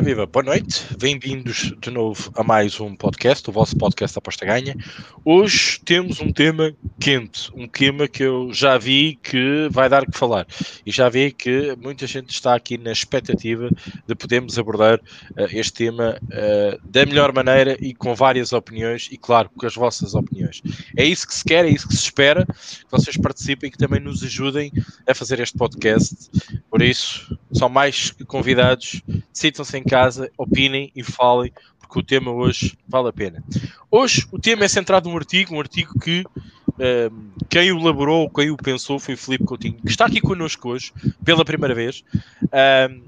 Ora viva, boa noite, bem-vindos de novo a mais um podcast, o vosso podcast Aposta Ganha. Hoje temos um tema quente, um tema que eu já vi que vai dar que falar e já vi que muita gente está aqui na expectativa de podermos abordar uh, este tema uh, da melhor maneira e com várias opiniões e, claro, com as vossas opiniões. É isso que se quer, é isso que se espera, que vocês participem e que também nos ajudem a fazer este podcast. Por isso, são mais convidados, sintam-se em casa, opinem e falem, porque o tema hoje vale a pena. Hoje o tema é centrado num artigo, um artigo que um, quem o elaborou, quem o pensou foi o Filipe Coutinho, que está aqui connosco hoje, pela primeira vez. Um,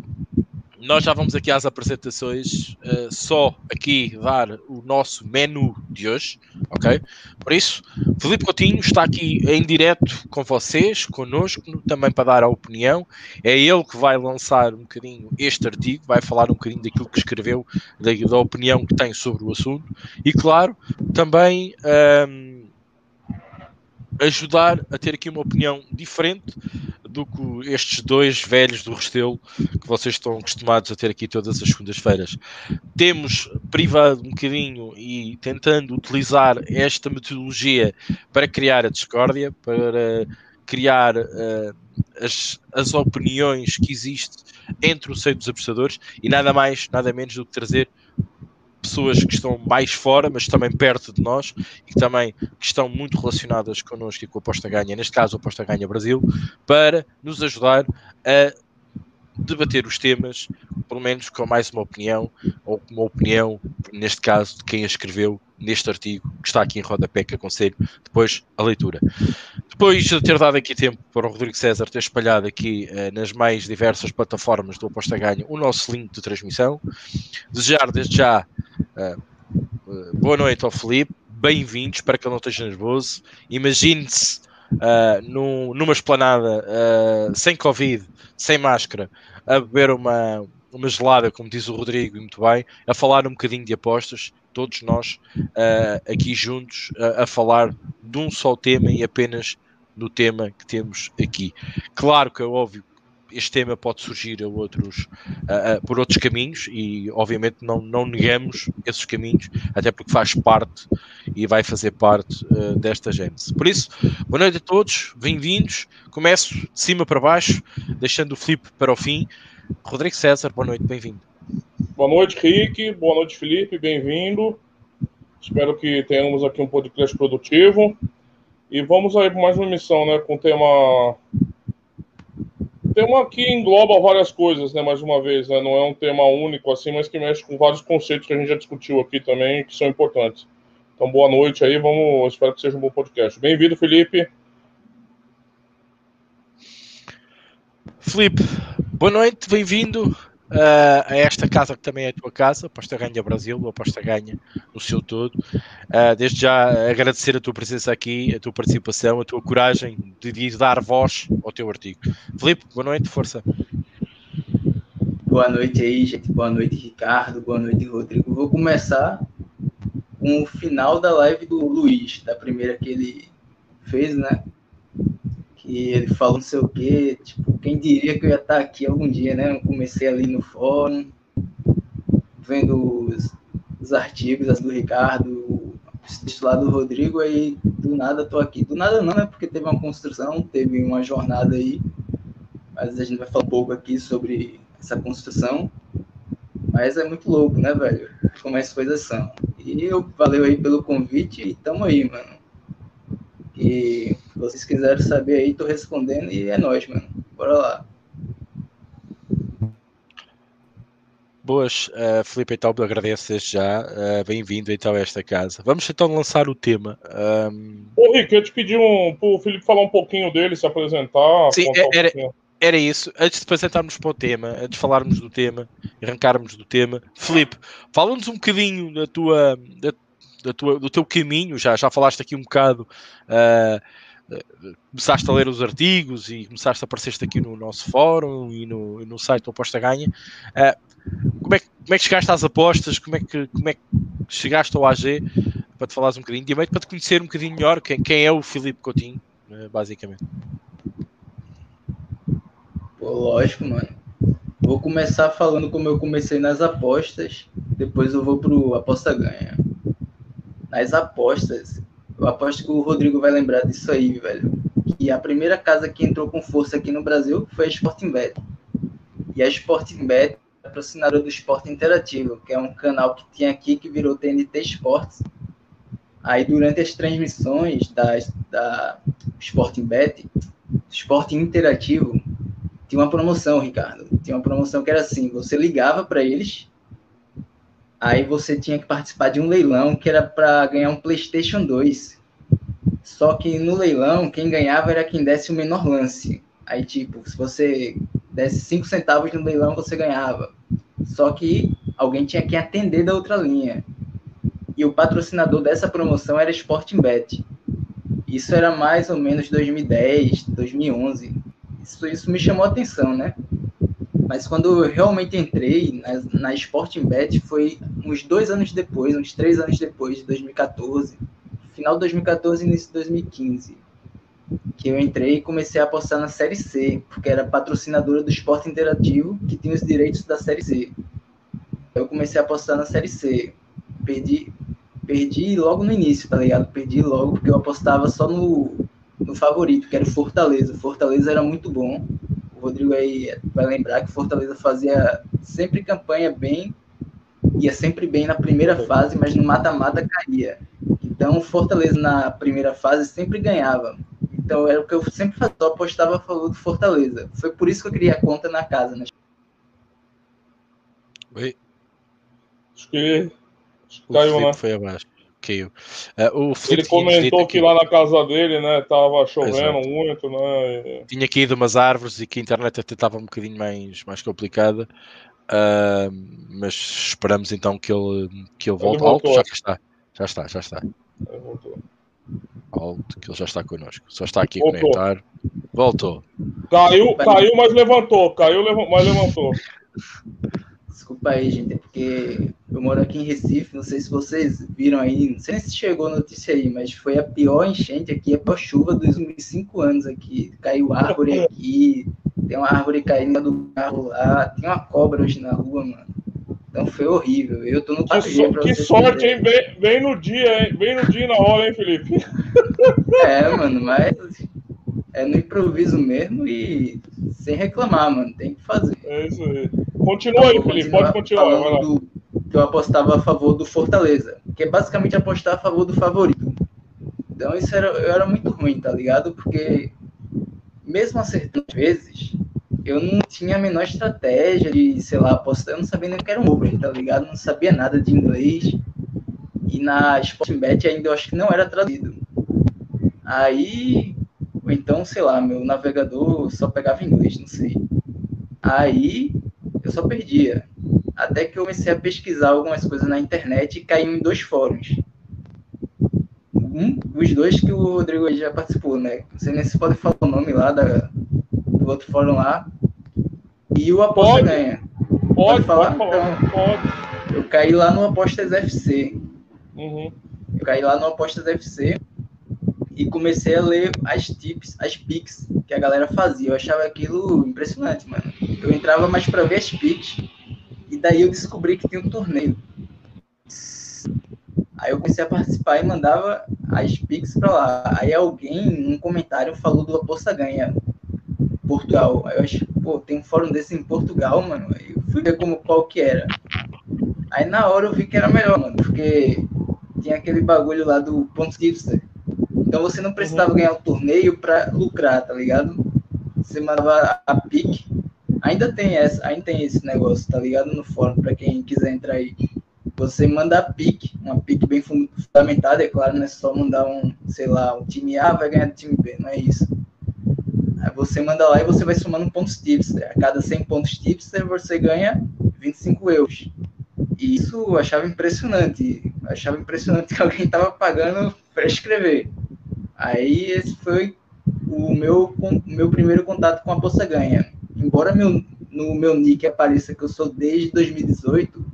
nós já vamos aqui às apresentações, uh, só aqui dar o nosso menu de hoje, ok? Por isso, Felipe Coutinho está aqui em direto com vocês, connosco, também para dar a opinião. É ele que vai lançar um bocadinho este artigo, vai falar um bocadinho daquilo que escreveu, da, da opinião que tem sobre o assunto. E claro, também. Um, ajudar a ter aqui uma opinião diferente do que estes dois velhos do Restelo que vocês estão acostumados a ter aqui todas as segundas-feiras. Temos privado um bocadinho e tentando utilizar esta metodologia para criar a discórdia, para criar uh, as, as opiniões que existem entre o seio dos apostadores e nada mais, nada menos do que trazer pessoas que estão mais fora, mas também perto de nós e também que estão muito relacionadas connosco e com a Aposta Ganha, neste caso a Aposta Ganha Brasil, para nos ajudar a debater os temas, pelo menos com mais uma opinião, ou uma opinião, neste caso, de quem a escreveu neste artigo, que está aqui em rodapé, que aconselho depois a leitura. Depois de ter dado aqui tempo para o Rodrigo César ter espalhado aqui eh, nas mais diversas plataformas do Aposta Ganha o nosso link de transmissão, desejar desde já Uh, boa noite ao Felipe, bem-vindo, espero que ele não esteja nervoso. Imagine-se uh, num, numa esplanada uh, sem Covid, sem máscara, a beber uma, uma gelada, como diz o Rodrigo, muito bem, a falar um bocadinho de apostas, todos nós aqui juntos, a falar de um só tema e apenas do tema que temos aqui. Claro que é óbvio este tema pode surgir a outros, uh, uh, por outros caminhos e obviamente não, não negamos esses caminhos, até porque faz parte e vai fazer parte uh, desta gênese. Por isso, boa noite a todos, bem-vindos. Começo de cima para baixo, deixando o Filipe para o fim. Rodrigo César, boa noite, bem-vindo. Boa noite, Rick. Boa noite, Felipe. Bem-vindo. Espero que tenhamos aqui um podcast produtivo. E vamos aí para mais uma missão, né? Com tema tema que engloba várias coisas, né? Mais uma vez, né? Não é um tema único assim, mas que mexe com vários conceitos que a gente já discutiu aqui também, que são importantes. Então, boa noite aí, vamos. Espero que seja um bom podcast. Bem-vindo, Felipe. Felipe, boa noite, bem-vindo uh, a esta casa que também é a tua casa, Aposta Ganha Brasil, Aposta Ganha no seu todo. Uh, desde já agradecer a tua presença aqui, a tua participação, a tua coragem de, de dar voz ao teu artigo. Filipe, boa noite, força. Boa noite aí, gente. Boa noite, Ricardo. Boa noite, Rodrigo. Vou começar com o final da live do Luiz, da primeira que ele fez, né? Que ele falou não sei o quê, tipo, quem diria que eu ia estar aqui algum dia, né? Eu comecei ali no fórum, vendo os, os artigos, as do Ricardo, os lá do Rodrigo, aí do nada tô aqui. Do nada não, né? Porque teve uma construção, teve uma jornada aí, mas a gente vai falar um pouco aqui sobre essa construção. Mas é muito louco, né, velho? Como as coisas são. E eu valeu aí pelo convite e tamo aí, mano. E vocês quiserem saber aí, tô respondendo e é nóis, mano. Bora lá. Boas, uh, Felipe, então agradeço já. Uh, Bem-vindo então a esta casa. Vamos então lançar o tema. Um... Ô, Rick, eu te pedi um, para o Felipe falar um pouquinho dele, se apresentar. Sim, era, um era isso. Antes de apresentarmos para o tema, antes de falarmos do tema, arrancarmos do tema, Felipe, fala-nos um bocadinho da tua, da, da tua, do teu caminho. Já, já falaste aqui um bocado. Uh, começaste a ler os artigos e começaste a aparecer aqui no nosso fórum e no, no site do Aposta Ganha. Uh, como, é que, como é que chegaste às apostas? Como é que, como é que chegaste ao AG? Para te falares um bocadinho, e para te conhecer um bocadinho melhor quem, quem é o Filipe Coutinho, uh, basicamente. Pô, lógico, mano. Vou começar falando como eu comecei nas apostas, depois eu vou pro aposta ganha. Nas apostas, eu aposto que o Rodrigo vai lembrar disso aí, velho. Que a primeira casa que entrou com força aqui no Brasil foi a Sporting Bet. E a Sporting Bet é patrocinadora do Esporte Interativo, que é um canal que tinha aqui que virou TNT Esportes. Aí durante as transmissões da, da Sporting Bet, Esporte Interativo, tinha uma promoção, Ricardo. Tinha uma promoção que era assim: você ligava para eles, aí você tinha que participar de um leilão que era para ganhar um PlayStation 2. Só que no leilão, quem ganhava era quem desse o menor lance. Aí, tipo, se você desse 5 centavos no leilão, você ganhava. Só que alguém tinha que atender da outra linha. E o patrocinador dessa promoção era Sporting Bet. Isso era mais ou menos 2010, 2011 isso, isso me chamou a atenção, né? Mas quando eu realmente entrei na, na Sporting Bet foi uns dois anos depois, uns três anos depois, de 2014, final de 2014 início de 2015, que eu entrei e comecei a apostar na Série C, porque era patrocinadora do Esporte Interativo, que tinha os direitos da Série C. Eu comecei a apostar na Série C. Perdi, perdi logo no início, tá ligado? Perdi logo, porque eu apostava só no, no favorito, que era o Fortaleza. O Fortaleza era muito bom. O Rodrigo aí vai lembrar que Fortaleza fazia sempre campanha bem, ia sempre bem na primeira fase, mas no mata-mata caía. Então, Fortaleza na primeira fase sempre ganhava. Então, era o que eu sempre fazia, eu apostava a favor do Fortaleza. Foi por isso que eu criei a conta na casa, né? Oi. Acho que, acho que caiu, né? Foi abaixo caiu. Uh, ele comentou que, que, lá na casa dele, né, tava chovendo Exato. muito, né? Tinha caído umas árvores e que a internet até estava um bocadinho mais, mais complicada. Uh, mas esperamos então que ele, que ele volte. Ele voltou, já está, já está, já está. Alto, que ele já está connosco. Só está aqui voltou. a comentar. Voltou. Caiu, caiu, mas levantou. Caiu, mas levantou. Desculpa aí, gente, é porque eu moro aqui em Recife, não sei se vocês viram aí, não sei se chegou a notícia aí, mas foi a pior enchente aqui, a pior chuva dos últimos cinco anos aqui. Caiu árvore aqui, tem uma árvore caindo do carro lá, tem uma cobra hoje na rua, mano. Então foi horrível. Eu tô no Que, so, que sorte, hein? Bem, bem, no dia, hein? Bem no dia na hora, hein, Felipe? É, mano, mas é no improviso mesmo e sem reclamar, mano. Tem que fazer. É isso aí. Continua aí, Felipe, pode continuar. Do, que eu apostava a favor do Fortaleza, que é basicamente apostar a favor do favorito. Então isso era, eu era muito ruim, tá ligado? Porque mesmo acertando vezes, eu não tinha a menor estratégia de, sei lá, apostar, eu não sabia nem o que era um Uber, tá ligado? Não sabia nada de inglês. E na Sportbet ainda eu acho que não era traduzido. Aí, ou então, sei lá, meu navegador só pegava inglês, não sei. Aí eu só perdia. Até que eu comecei a pesquisar algumas coisas na internet e caí em dois fóruns. Um, os dois que o Rodrigo já participou, né? Não sei nem se pode falar o nome lá da, do outro fórum lá. E o Aposta pode. Ganha. Pode, pode falar? Pode, então, pode. Eu caí lá no Apostas FC. Uhum. Eu caí lá no Apostas FC e comecei a ler as tips, as pics que a galera fazia. Eu achava aquilo impressionante, mano. Eu entrava mais para ver as pics e daí eu descobri que tinha um torneio. Aí eu comecei a participar e mandava as pics para lá. Aí alguém, num comentário, falou do Aposta Ganha Portugal. Aí eu achei, pô, tem um fórum desse em Portugal, mano. Aí eu fui ver como, qual que era. Aí na hora eu vi que era melhor, mano, porque tinha aquele bagulho lá do ponto tipster. Então você não precisava ganhar o torneio para lucrar, tá ligado? Você mandava a pique Ainda tem essa, ainda tem esse negócio, tá ligado? No fórum, para quem quiser entrar aí. Você manda a pique, uma pique bem fundamentada, é claro, não é só mandar um, sei lá, um time A vai ganhar do time B, não é isso. Aí você manda lá e você vai somando pontos tipster. A cada 100 pontos tipster você ganha 25 euros. E isso eu achava impressionante. Eu achava impressionante que alguém tava pagando para escrever. Aí esse foi o meu, o meu primeiro contato com a Poça Ganha embora meu, no meu nick apareça que eu sou desde 2018,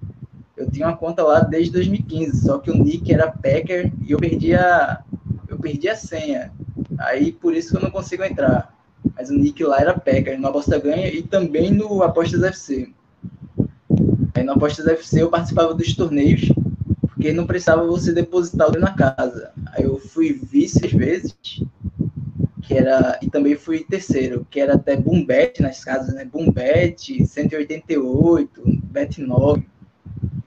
eu tinha uma conta lá desde 2015, só que o nick era Packer e eu perdi a, eu perdi a senha. Aí por isso eu não consigo entrar. mas o nick lá era PECA, no Aposta Ganha e também no Apostas FC. Aí no Apostas FC eu participava dos torneios, porque não precisava você depositar o na casa. Aí eu fui vice às vezes, que era, e também fui terceiro, que era até Boombet nas casas, né? Boombet, 188, Bet 9.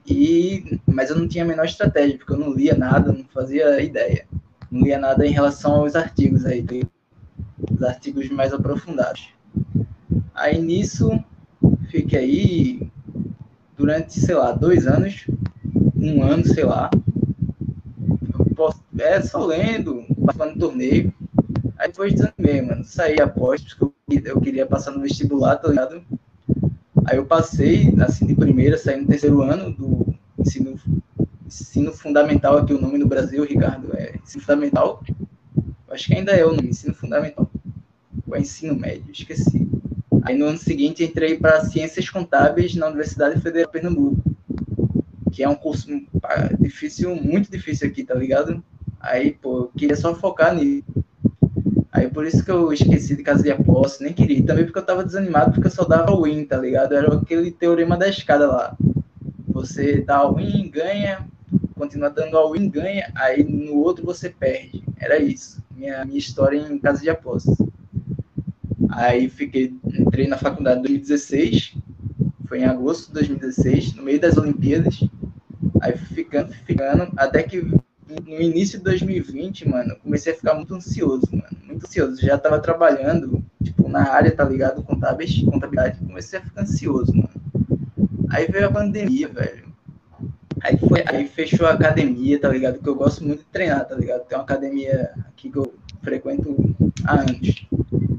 E, mas eu não tinha a menor estratégia, porque eu não lia nada, não fazia ideia. Não lia nada em relação aos artigos aí, os artigos mais aprofundados. Aí nisso, fiquei aí durante, sei lá, dois anos, um ano, sei lá. É, só lendo, participando do torneio. Aí depois desanimei, mano. Saí após, porque eu queria passar no vestibular, tá ligado? Aí eu passei, assim, de primeira, saí no terceiro ano do ensino, ensino fundamental, aqui o nome no Brasil, Ricardo, é ensino fundamental. Acho que ainda é o nome, ensino fundamental. Ou é ensino médio, esqueci. Aí no ano seguinte entrei para Ciências Contábeis na Universidade Federal de Pernambuco, que é um curso difícil, muito difícil aqui, tá ligado? Aí, pô, eu queria só focar nisso. Aí por isso que eu esqueci de casa de aposta, nem queria. Também porque eu tava desanimado, porque eu só dava win, tá ligado? Era aquele teorema da escada lá. Você dá win, ganha, continua dando all win, ganha, aí no outro você perde. Era isso. Minha, minha história em casa de apostas. Aí fiquei, entrei na faculdade em 2016, foi em agosto de 2016, no meio das Olimpíadas. Aí ficando, ficando, até que no início de 2020, mano, comecei a ficar muito ansioso, mano. Muito ansioso. Já tava trabalhando, tipo, na área, tá ligado? Contábeis, contabilidade. Comecei a ficar ansioso, mano. Aí veio a pandemia, velho. Aí, foi, aí fechou a academia, tá ligado? Que eu gosto muito de treinar, tá ligado? Tem uma academia aqui que eu frequento há anos.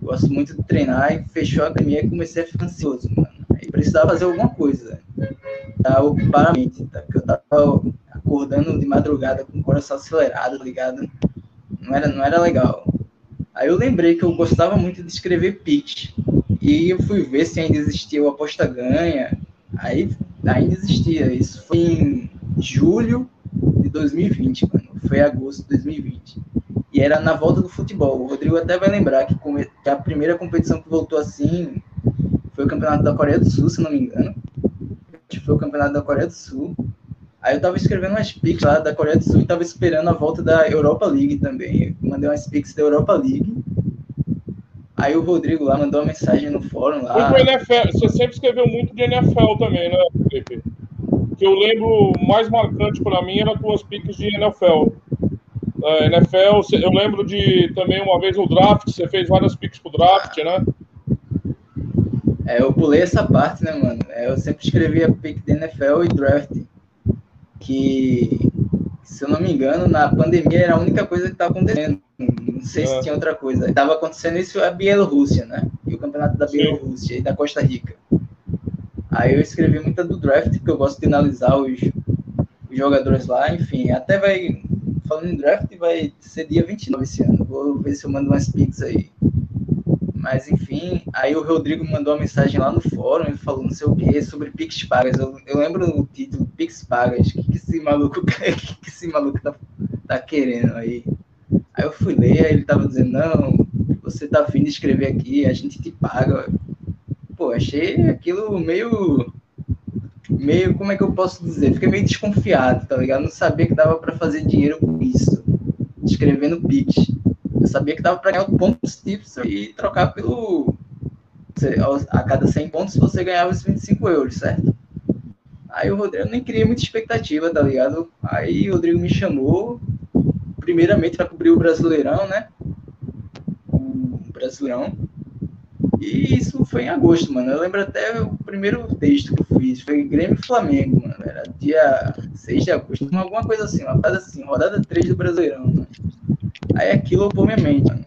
Gosto muito de treinar e fechou a academia e comecei a ficar ansioso, mano. Precisava fazer alguma coisa. Tá ocupar a mente, tá? Porque eu tava acordando de madrugada com o coração acelerado, tá ligado? Não era, não era legal. Aí eu lembrei que eu gostava muito de escrever pitch. E eu fui ver se ainda existia o Aposta Ganha. Aí ainda existia. Isso foi em julho de 2020, mano. Foi agosto de 2020. E era na volta do futebol. O Rodrigo até vai lembrar que a primeira competição que voltou assim foi o Campeonato da Coreia do Sul, se não me engano. Foi o Campeonato da Coreia do Sul. Aí eu tava escrevendo umas pics lá da Coreia do Sul e tava esperando a volta da Europa League também. Eu mandei umas pics da Europa League. Aí o Rodrigo lá mandou uma mensagem no fórum lá. Você sempre escreveu muito de NFL também, né, Felipe? Que eu lembro mais marcante para mim era tuas pics de NFL. Uh, NFL, eu lembro de também uma vez o draft, você fez várias pics pro draft, né? É, eu pulei essa parte, né, mano? É, eu sempre escrevia pick de NFL e draft que, se eu não me engano, na pandemia era a única coisa que estava acontecendo. Não sei se é. tinha outra coisa. Estava acontecendo isso a Bielorrússia, né? E o campeonato da Bielorrússia e da Costa Rica. Aí eu escrevi muita do draft, porque eu gosto de analisar os, os jogadores lá. Enfim, até vai. Falando em draft, vai ser dia 29 esse ano. Vou ver se eu mando umas pics aí. Mas enfim, aí o Rodrigo mandou uma mensagem lá no fórum, ele falou não sei o que sobre Pix Pagas. Eu, eu lembro o título, Pix Pagas. O que, que esse maluco, que, que esse maluco tá, tá querendo aí? Aí eu fui ler, aí ele tava dizendo, não, você tá afim de escrever aqui, a gente te paga. Pô, achei aquilo meio. Meio, como é que eu posso dizer? Fiquei meio desconfiado, tá ligado? Não sabia que dava para fazer dinheiro com isso. Escrevendo Pix. Eu sabia que dava para ganhar pontos tips e trocar pelo. A cada 100 pontos você ganhava os 25 euros, certo? Aí o Rodrigo nem queria muita expectativa, tá ligado? Aí o Rodrigo me chamou, primeiramente para cobrir o Brasileirão, né? O Brasileirão. E isso foi em agosto, mano. Eu lembro até o primeiro texto que eu fiz. Foi Grêmio Flamengo, mano. Era dia 6 de agosto. Alguma coisa assim, uma coisa assim, rodada 3 do Brasileirão, mano. Aí aquilo ocupou minha mente, mano.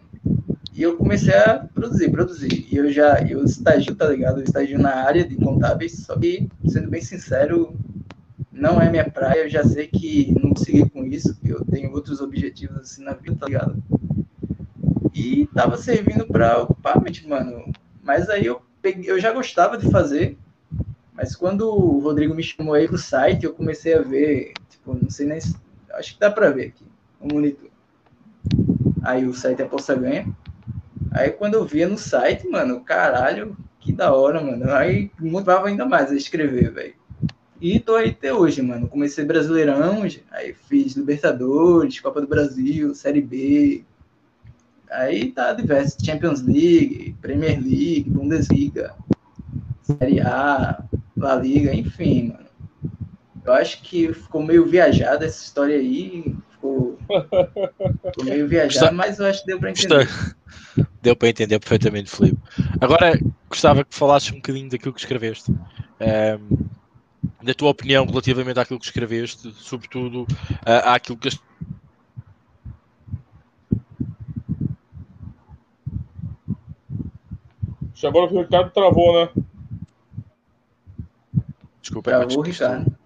E eu comecei a produzir, produzir. E eu já, eu estagio, tá ligado? Eu estagio na área de contábeis, só que, sendo bem sincero, não é minha praia. Eu já sei que não consegui com isso, que eu tenho outros objetivos assim na vida, tá ligado? E tava servindo pra ocupar a mente, mano. Mas aí eu, peguei, eu já gostava de fazer, mas quando o Rodrigo me chamou aí pro site, eu comecei a ver, tipo, não sei nem. Acho que dá pra ver aqui, o monitor. Aí o site Poça Ganha. Aí quando eu via no site, mano, caralho, que da hora, mano. Aí motivava ainda mais a escrever, velho. E tô aí até hoje, mano. Comecei Brasileirão, aí fiz Libertadores, Copa do Brasil, Série B. Aí tá diverso. Champions League, Premier League, Bundesliga, Série A, La Liga, enfim, mano. Eu acho que ficou meio viajada essa história aí. Ficou, ficou meio viajada, mas eu acho que deu pra entender. Deu para entender perfeitamente, Filipe. Agora, gostava que falasses um bocadinho daquilo que escreveste. Um, da tua opinião relativamente àquilo que escreveste, sobretudo uh, àquilo que. Agora o Ricardo travou, né? Desculpa, travou o Ricardo.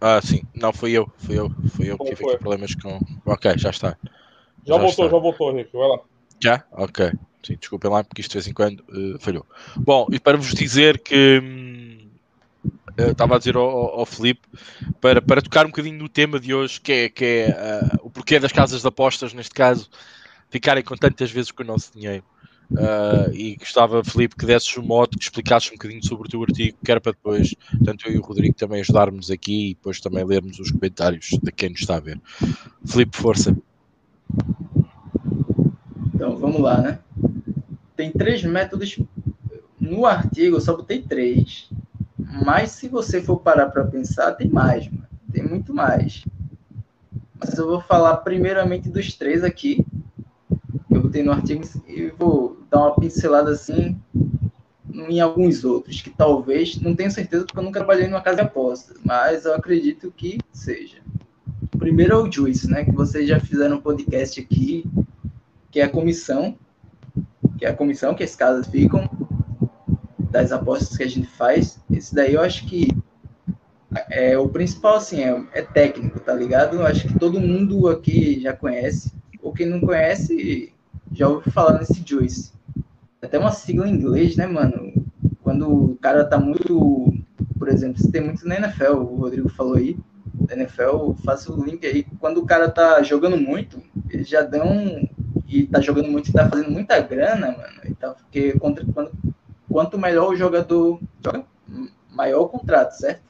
Ah, sim, não, fui eu, fui eu, fui eu que tive aqui problemas com. Ok, já está. Já, já voltou, está. já voltou, Henrique, vai lá. Já? Ok. Sim, desculpem lá, porque isto de vez em quando uh, falhou. Bom, e para vos dizer que. Hum, eu estava a dizer ao, ao Felipe para, para tocar um bocadinho no tema de hoje, que é, que é uh, o porquê das casas de apostas, neste caso, ficarem com tantas vezes com o nosso dinheiro. Uh, e gostava, Felipe, que desses um modo, que explicasses um bocadinho sobre o teu artigo, que era para depois, tanto eu e o Rodrigo também ajudarmos aqui e depois também lermos os comentários de quem nos está a ver. Felipe, força. Então, vamos lá, né? Tem três métodos. No artigo eu só botei três. Mas se você for parar para pensar, tem mais, mano. Tem muito mais. Mas eu vou falar primeiramente dos três aqui. Eu botei no artigo e vou dar uma pincelada assim em alguns outros, que talvez, não tenho certeza porque eu nunca trabalhei numa casa de apostas, mas eu acredito que seja. Primeiro é o Juice, né? Que vocês já fizeram um podcast aqui, que é a comissão, que é a comissão que as casas ficam, das apostas que a gente faz, esse daí eu acho que é o principal, assim, é, é técnico, tá ligado? Eu acho que todo mundo aqui já conhece, ou quem não conhece, já ouviu falar nesse Juice. Até uma sigla em inglês, né, mano? Quando o cara tá muito, por exemplo, se tem muito na NFL, o Rodrigo falou aí, da NFL, faço o link aí, quando o cara tá jogando muito, eles já dão e tá jogando muito e tá fazendo muita grana, mano. E tá, porque contra, quando, quanto melhor o jogador joga, maior o contrato, certo?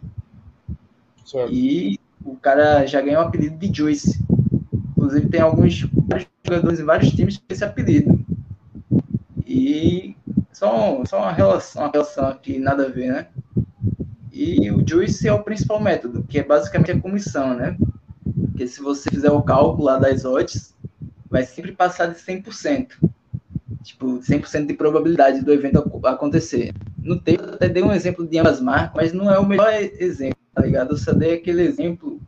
certo? E o cara já ganhou o apelido de Juice. Inclusive tem alguns jogadores em vários times com esse apelido. E só, só uma relação, uma relação aqui, nada a ver, né? E o Juice é o principal método, que é basicamente a comissão, né? Porque se você fizer o cálculo lá das odds, vai sempre passar de 100% tipo, 100% de probabilidade do evento acontecer. No texto, até dei um exemplo de ambas marcas, mas não é o melhor exemplo, tá ligado? Eu só dei aquele exemplo.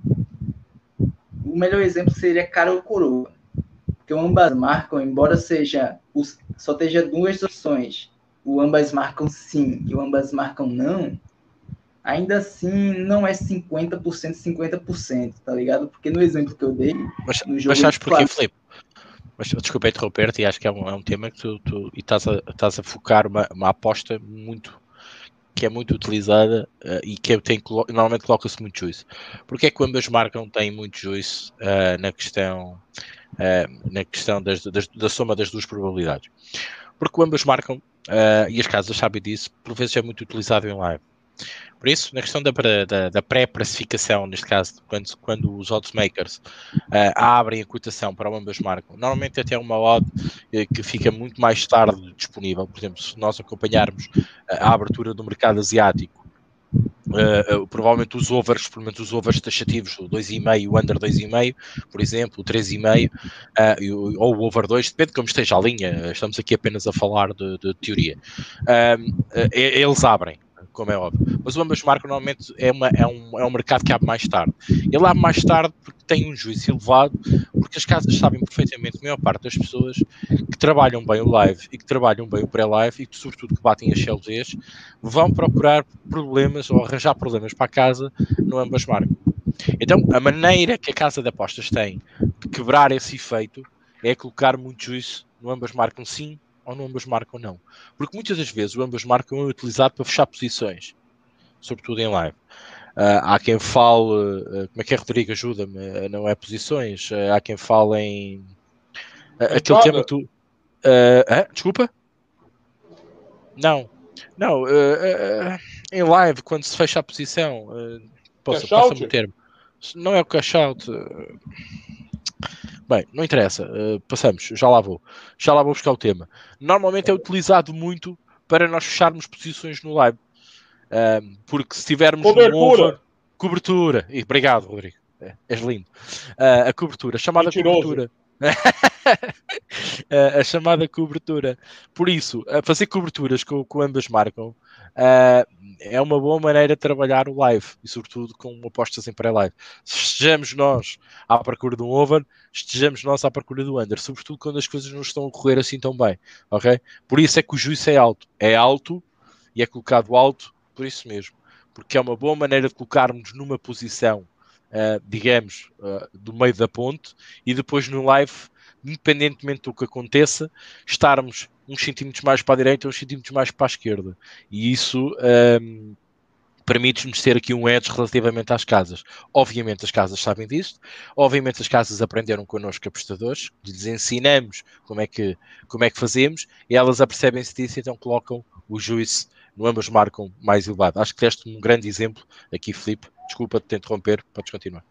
O melhor exemplo seria cara ou coroa. Porque ambas marcam, embora seja só tenha duas opções, o ambas marcam sim e o ambas marcam não, ainda assim não é 50%, 50%, tá ligado? Porque no exemplo que eu dei. Mas, no jogo mas sabes porquê, Felipe? Mas desculpa interromper-te, e acho que é um, é um tema que tu, tu e estás a, estás a focar uma, uma aposta muito que é muito utilizada uh, e que tem, normalmente coloca-se muito juízo. Porque é que ambas marcam têm muito juízo uh, na questão, uh, na questão das, das, da soma das duas probabilidades? Porque ambas marcam, e as casas sabem disso, por vezes é muito utilizado em live. Por isso, na questão da, da, da pré-precificação, neste caso, quando, quando os oddsmakers uh, abrem a cotação para ambas marcam, normalmente até uma odd uh, que fica muito mais tarde disponível. Por exemplo, se nós acompanharmos uh, a abertura do mercado asiático, Uh, uh, provavelmente os overs, pelo menos os overs taxativos, o 2,5, o under 2,5, por exemplo, o 3,5, uh, ou o over 2, depende de como esteja a linha, estamos aqui apenas a falar de, de teoria. eles abrem, como é óbvio. Mas o ambas marcas normalmente é, uma, é, um, é um mercado que abre mais tarde. Ele abre mais tarde porque tem um juízo elevado, porque as casas sabem perfeitamente, a maior parte das pessoas que trabalham bem o live e que trabalham bem o pré-live e que, sobretudo, que batem as CLVs, vão procurar problemas ou arranjar problemas para a casa no ambas marcas. Então, a maneira que a casa de apostas tem de quebrar esse efeito é colocar muito juízo no ambas marcam sim ou no ambas marcam não. Porque muitas das vezes o ambas marcam é utilizado para fechar posições, sobretudo em live. Uh, há quem fale, uh, como é que é, Rodrigo? Ajuda-me, uh, não é posições. há quem fale em. aquele tema tu. Uh, desculpa? Não. Não, em live, quando se fecha a posição, uh, posso, posso o termo. Não é o cash out. Bem, não interessa. passamos, já lá vou. Já lá vou buscar o tema. Normalmente é utilizado muito para nós fecharmos posições no live. porque se tivermos cobertura. Um over, cobertura. E, obrigado, Rodrigo. É, és lindo. a cobertura, chamada Mentiroso. cobertura a, chamada cobertura. Por isso, fazer coberturas com, com ambas marcam uh, é uma boa maneira de trabalhar o live e, sobretudo, com apostas em pré-live. Estejamos nós à procura do over, estejamos nós à procura do under, sobretudo quando as coisas não estão a correr assim tão bem. Ok? Por isso é que o juízo é alto. É alto e é colocado alto por isso mesmo. Porque é uma boa maneira de colocarmos numa posição uh, digamos, uh, do meio da ponte, e depois no live, independentemente do que aconteça, estarmos uns centímetros mais para a direita ou uns centímetros mais para a esquerda. E isso um, permite-nos ter aqui um edge relativamente às casas. Obviamente as casas sabem disto, obviamente as casas aprenderam connosco apostadores, lhes ensinamos como é que, como é que fazemos, e elas apercebem-se disso, então colocam o juízo no ambas marcam mais elevado. Acho que deste um grande exemplo aqui, Felipe, Desculpa te interromper, podes continuar.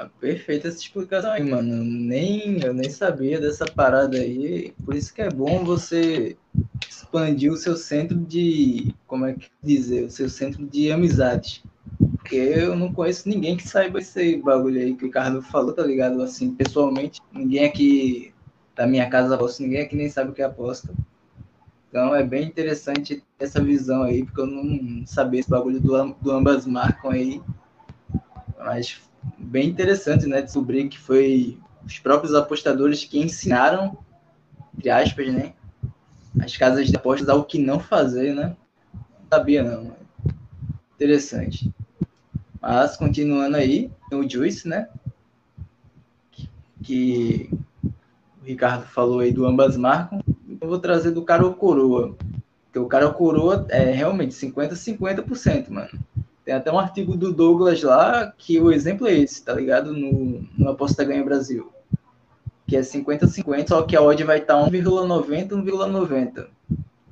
Ah, perfeita essa explicação aí, mano. Nem, eu nem sabia dessa parada aí. Por isso que é bom você expandir o seu centro de. Como é que dizer? O seu centro de amizades. Porque eu não conheço ninguém que saiba esse bagulho aí que o Ricardo falou, tá ligado? Assim, pessoalmente, ninguém aqui da minha casa aposta, ninguém aqui nem sabe o que é aposta. Então é bem interessante essa visão aí, porque eu não sabia esse bagulho do, do ambas marcam aí. Mas bem interessante, né? Descobrir que foi os próprios apostadores que ensinaram, entre aspas, né? As casas de apostas ao que não fazer, né? Não sabia não. Interessante. Mas continuando aí, o Juice, né? Que o Ricardo falou aí do ambas marcam eu vou trazer do cara ou coroa. Porque o cara ou coroa é realmente 50-50%, mano. Tem até um artigo do Douglas lá que o exemplo é esse, tá ligado? No, no Aposta Ganha Brasil. Que é 50-50, só que a odd vai estar 1,90, 1,90.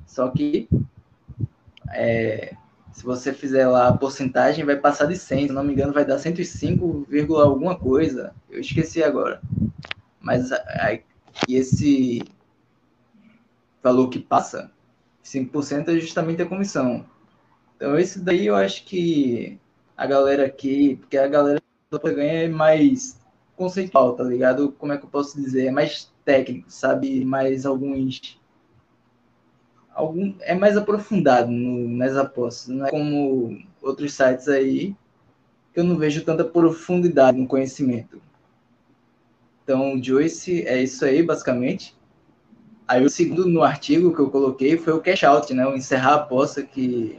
Só que é, se você fizer lá a porcentagem, vai passar de 100. Se não me engano, vai dar 105, alguma coisa. Eu esqueci agora. Mas aí, esse valor que passa, 5% é justamente a comissão. Então, esse daí eu acho que a galera aqui, porque a galera do ganha é mais conceitual, tá ligado? Como é que eu posso dizer? É mais técnico, sabe? Mais alguns. Algum, é mais aprofundado no, nas apostas, não é como outros sites aí que eu não vejo tanta profundidade no conhecimento. Então, o Joyce é isso aí, basicamente. Aí o segundo no artigo que eu coloquei foi o cash out, né? O encerrar a aposta que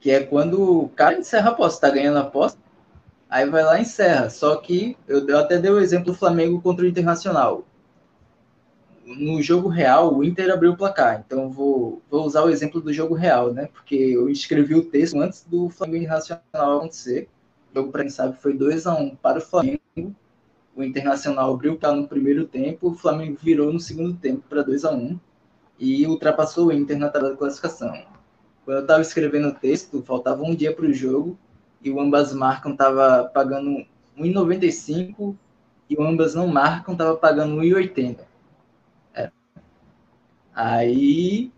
que é quando o cara encerra a aposta, tá ganhando a aposta, aí vai lá e encerra. Só que eu, até dei o exemplo do Flamengo contra o Internacional. No jogo real, o Inter abriu o placar. Então vou, vou usar o exemplo do jogo real, né? Porque eu escrevi o texto antes do Flamengo Internacional acontecer. O jogo, para quem sabe, foi 2 a 1 um para o Flamengo o Internacional abriu o no primeiro tempo, o Flamengo virou no segundo tempo para 2 a 1 e ultrapassou o Inter na tabela de classificação. Quando eu estava escrevendo o texto, faltava um dia para o jogo e o ambas marcam estava pagando 1,95 e o ambas não marcam estava pagando 1,80. É. Aí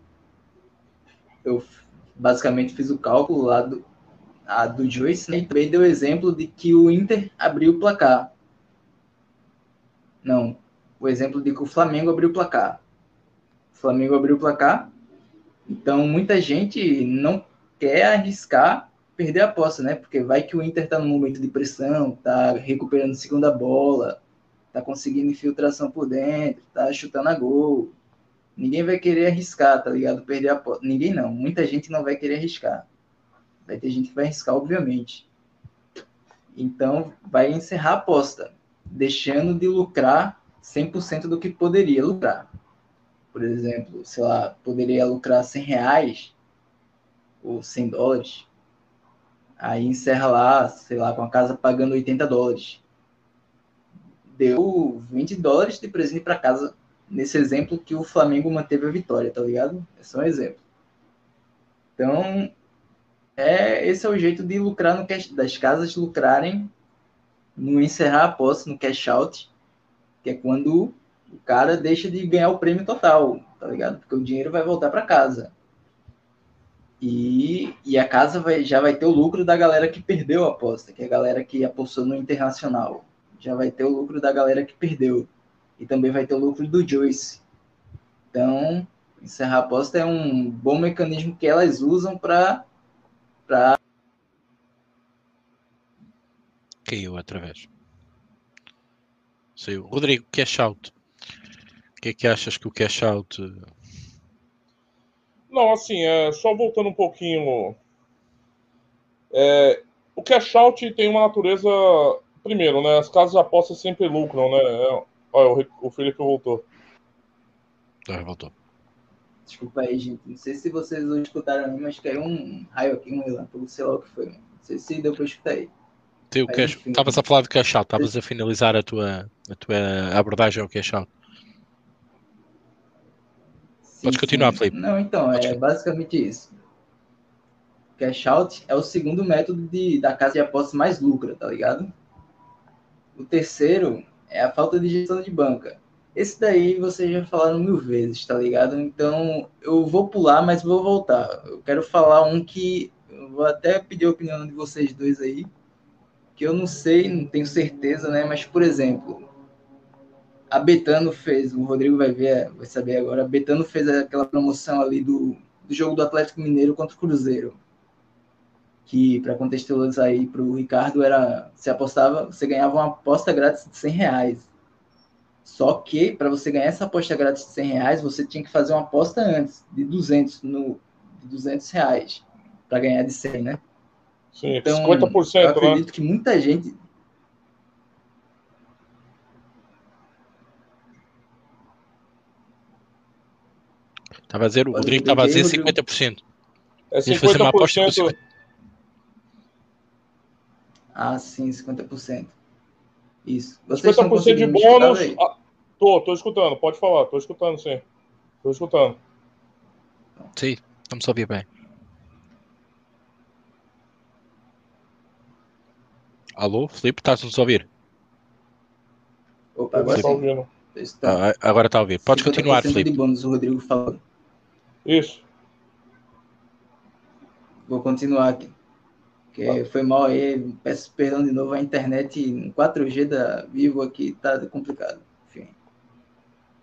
eu basicamente fiz o cálculo lá do, a do Joyce né, e também deu exemplo de que o Inter abriu o placar. Não. O exemplo de que o Flamengo abriu o placar. O Flamengo abriu o placar. Então, muita gente não quer arriscar perder a aposta, né? Porque vai que o Inter tá no momento de pressão, tá recuperando segunda bola, tá conseguindo infiltração por dentro, tá chutando a gol. Ninguém vai querer arriscar, tá ligado? Perder a aposta. Ninguém não. Muita gente não vai querer arriscar. Vai ter gente que vai arriscar, obviamente. Então, vai encerrar a aposta deixando de lucrar 100% do que poderia lucrar. Por exemplo, sei lá, poderia lucrar 100 reais ou 100 dólares, aí encerra lá, sei lá, com a casa pagando 80 dólares. deu 20 dólares de presente para casa nesse exemplo que o Flamengo manteve a vitória, tá ligado? É só um exemplo. Então, é, esse é o jeito de lucrar no cash, das casas lucrarem no encerrar a posse, no cash out, que é quando o cara deixa de ganhar o prêmio total, tá ligado? Porque o dinheiro vai voltar para casa. E, e a casa vai, já vai ter o lucro da galera que perdeu a aposta, que é a galera que apostou no internacional. Já vai ter o lucro da galera que perdeu. E também vai ter o lucro do Joyce. Então, encerrar a aposta é um bom mecanismo que elas usam para. Pra... Caiu outra vez. Saiu. Rodrigo, cash out. O que é que achas que o cash out não, assim, é, só voltando um pouquinho. É, o cash out tem uma natureza. Primeiro, né? As casas de aposta sempre lucram, né? É, olha, o, o Felipe voltou. Ah, voltou. Desculpa aí, gente. Não sei se vocês não escutaram, mas caiu um raio aqui, um relâmpago, sei lá o que foi. Não sei se deu para escutar aí. Estavas a falar de cash out, estavas a finalizar a tua, a tua abordagem ao cash out. Pode continuar, Felipe. Não, então, Pode é basicamente isso. Cash out é o segundo método de, da casa de apostas mais lucra, tá ligado? O terceiro é a falta de gestão de banca. Esse daí vocês já falaram mil vezes, tá ligado? Então eu vou pular, mas vou voltar. Eu quero falar um que vou até pedir a opinião de vocês dois aí, que eu não sei, não tenho certeza, né? Mas, por exemplo, a Betano fez, o Rodrigo vai ver, vai saber agora, a Betano fez aquela promoção ali do, do jogo do Atlético Mineiro contra o Cruzeiro. Que, para contextualizar aí para o Ricardo, era, você apostava, você ganhava uma aposta grátis de 100 reais. Só que, para você ganhar essa aposta grátis de 100 reais, você tinha que fazer uma aposta antes, de 200, no, de 200 reais, para ganhar de 100, né? Sim, então, 50%, eu né? acredito né? que muita gente, Estava a dizer, o Rodrigo estava a dizer 50%. É 50%. Fazer uma aposta 50%. Ah, sim, 50%. Isso. Vocês 50% de bônus. Ah, tô, tô escutando, pode falar, tô escutando sim. Tô escutando. Sim, vamos ouvir bem. Alô, Felipe, estás nos a ouvir? Opa, agora está ouvindo. Ah, agora está a ouvir. Podes continuar, Felipe. de bônus, o Rodrigo falou. Isso. Vou continuar aqui. Que foi mal aí, peço perdão de novo, a internet em 4G da Vivo aqui tá complicado. Enfim.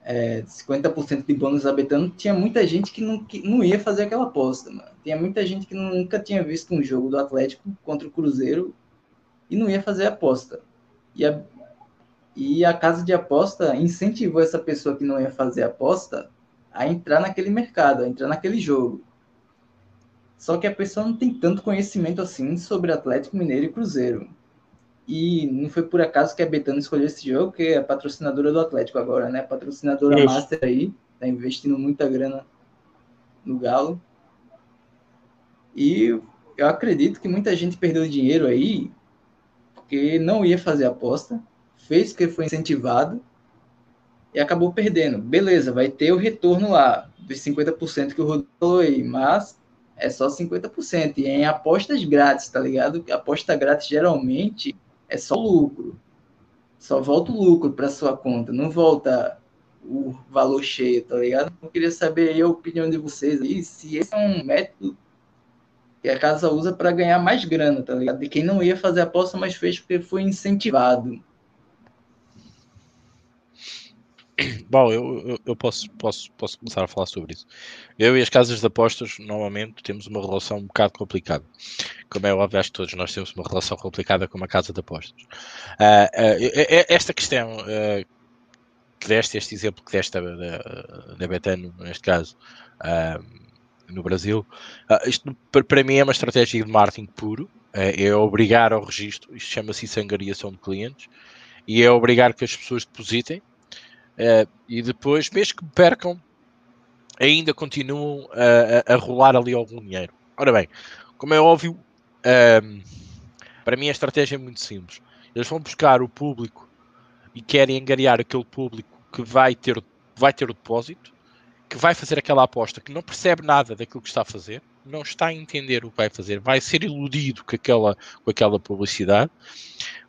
É, 50% de bônus abetando, tinha muita gente que não, que não ia fazer aquela aposta, mano. Tinha muita gente que nunca tinha visto um jogo do Atlético contra o Cruzeiro e não ia fazer aposta. E a, e a casa de aposta incentivou essa pessoa que não ia fazer aposta a entrar naquele mercado, a entrar naquele jogo. Só que a pessoa não tem tanto conhecimento assim sobre Atlético Mineiro e Cruzeiro. E não foi por acaso que a Betano escolheu esse jogo, que é a patrocinadora do Atlético agora, né? Patrocinadora Isso. master aí, tá investindo muita grana no Galo. E eu acredito que muita gente perdeu dinheiro aí porque não ia fazer aposta, fez que foi incentivado e acabou perdendo. Beleza, vai ter o retorno lá dos 50% que o Rodrigo falou aí, mas é só 50%. E em apostas grátis, tá ligado? Aposta grátis geralmente é só lucro. Só volta o lucro para sua conta, não volta o valor cheio, tá ligado? Eu queria saber a opinião de vocês aí, se esse é um método que a casa usa para ganhar mais grana, tá ligado? De quem não ia fazer aposta, mas fez porque foi incentivado. Bom, eu, eu, eu, posso, posso, posso começar a falar sobre isso. Eu e as casas de apostas, normalmente, temos uma relação um bocado complicada. Como é óbvio, acho que todos nós temos uma relação complicada com uma casa de apostas. Uh, uh, esta questão uh, que deste, este exemplo que deste da, da Betano, neste caso, no Brasil, isto para mim é uma estratégia de marketing puro, é obrigar ao registro, isto chama-se sangariação de clientes, e é obrigar que as pessoas depositem Uh, e depois, mesmo que percam, ainda continuam a, a, a, rolar ali algum dinheiro. Ora bem, como é óbvio, um, ehm, para mim a estratégia é muito simples. Eles vão buscar o público e querem angariar aquele público que vai ter, vai ter o depósito, que vai fazer aquela aposta, que não percebe nada daquilo que está a fazer, não está a entender o que vai fazer, vai ser iludido com aquela, com aquela publicidade,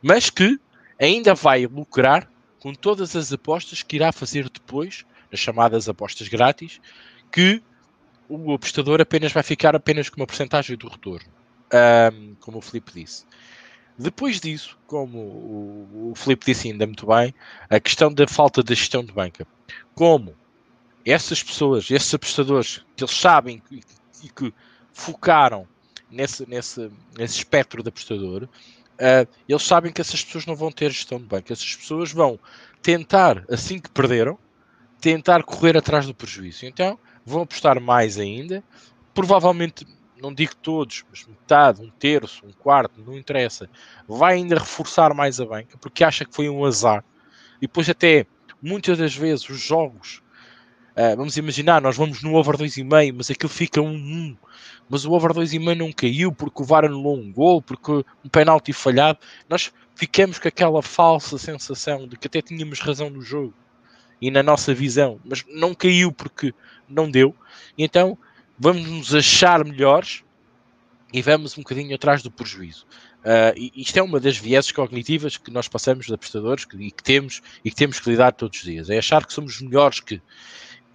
mas que ainda vai lucrar com todas as apostas que irá fazer depois, as chamadas apostas grátis, que o apostador apenas vai ficar apenas com uma porcentagem do retorno, um, como o Felipe disse. Depois disso, como o, o Felipe disse ainda muito bem, a questão da falta de gestão de banca. Como essas pessoas, esses apostadores, que eles sabem e que, que, focaram nesse, nesse, nesse espectro de apostador, uh, eles sabem que essas pessoas não vão ter gestão de banco. Essas pessoas vão tentar, assim que perderam, tentar correr atrás do prejuízo. Então, vão apostar mais ainda. Provavelmente, não digo todos, mas metade, um terço, um quarto, não interessa. Vai ainda reforçar mais a banca, porque acha que foi um azar. E depois até, muitas das vezes, os jogos Uh, vamos imaginar, nós vamos no over 2,5, mas aquilo fica 1-1. Um, um, mas o over 2,5 não caiu porque o VAR anulou um gol, porque um penalti falhado. Nós ficamos com aquela falsa sensação de que até tínhamos razão no jogo e na nossa visão, mas não caiu porque não deu. Então vamos nos achar melhores e vamos um bocadinho atrás do prejuízo. Uh, isto é uma das vieses cognitivas que nós passamos de apostadores que, e, que temos, e que temos que lidar todos os dias. É achar que somos melhores que.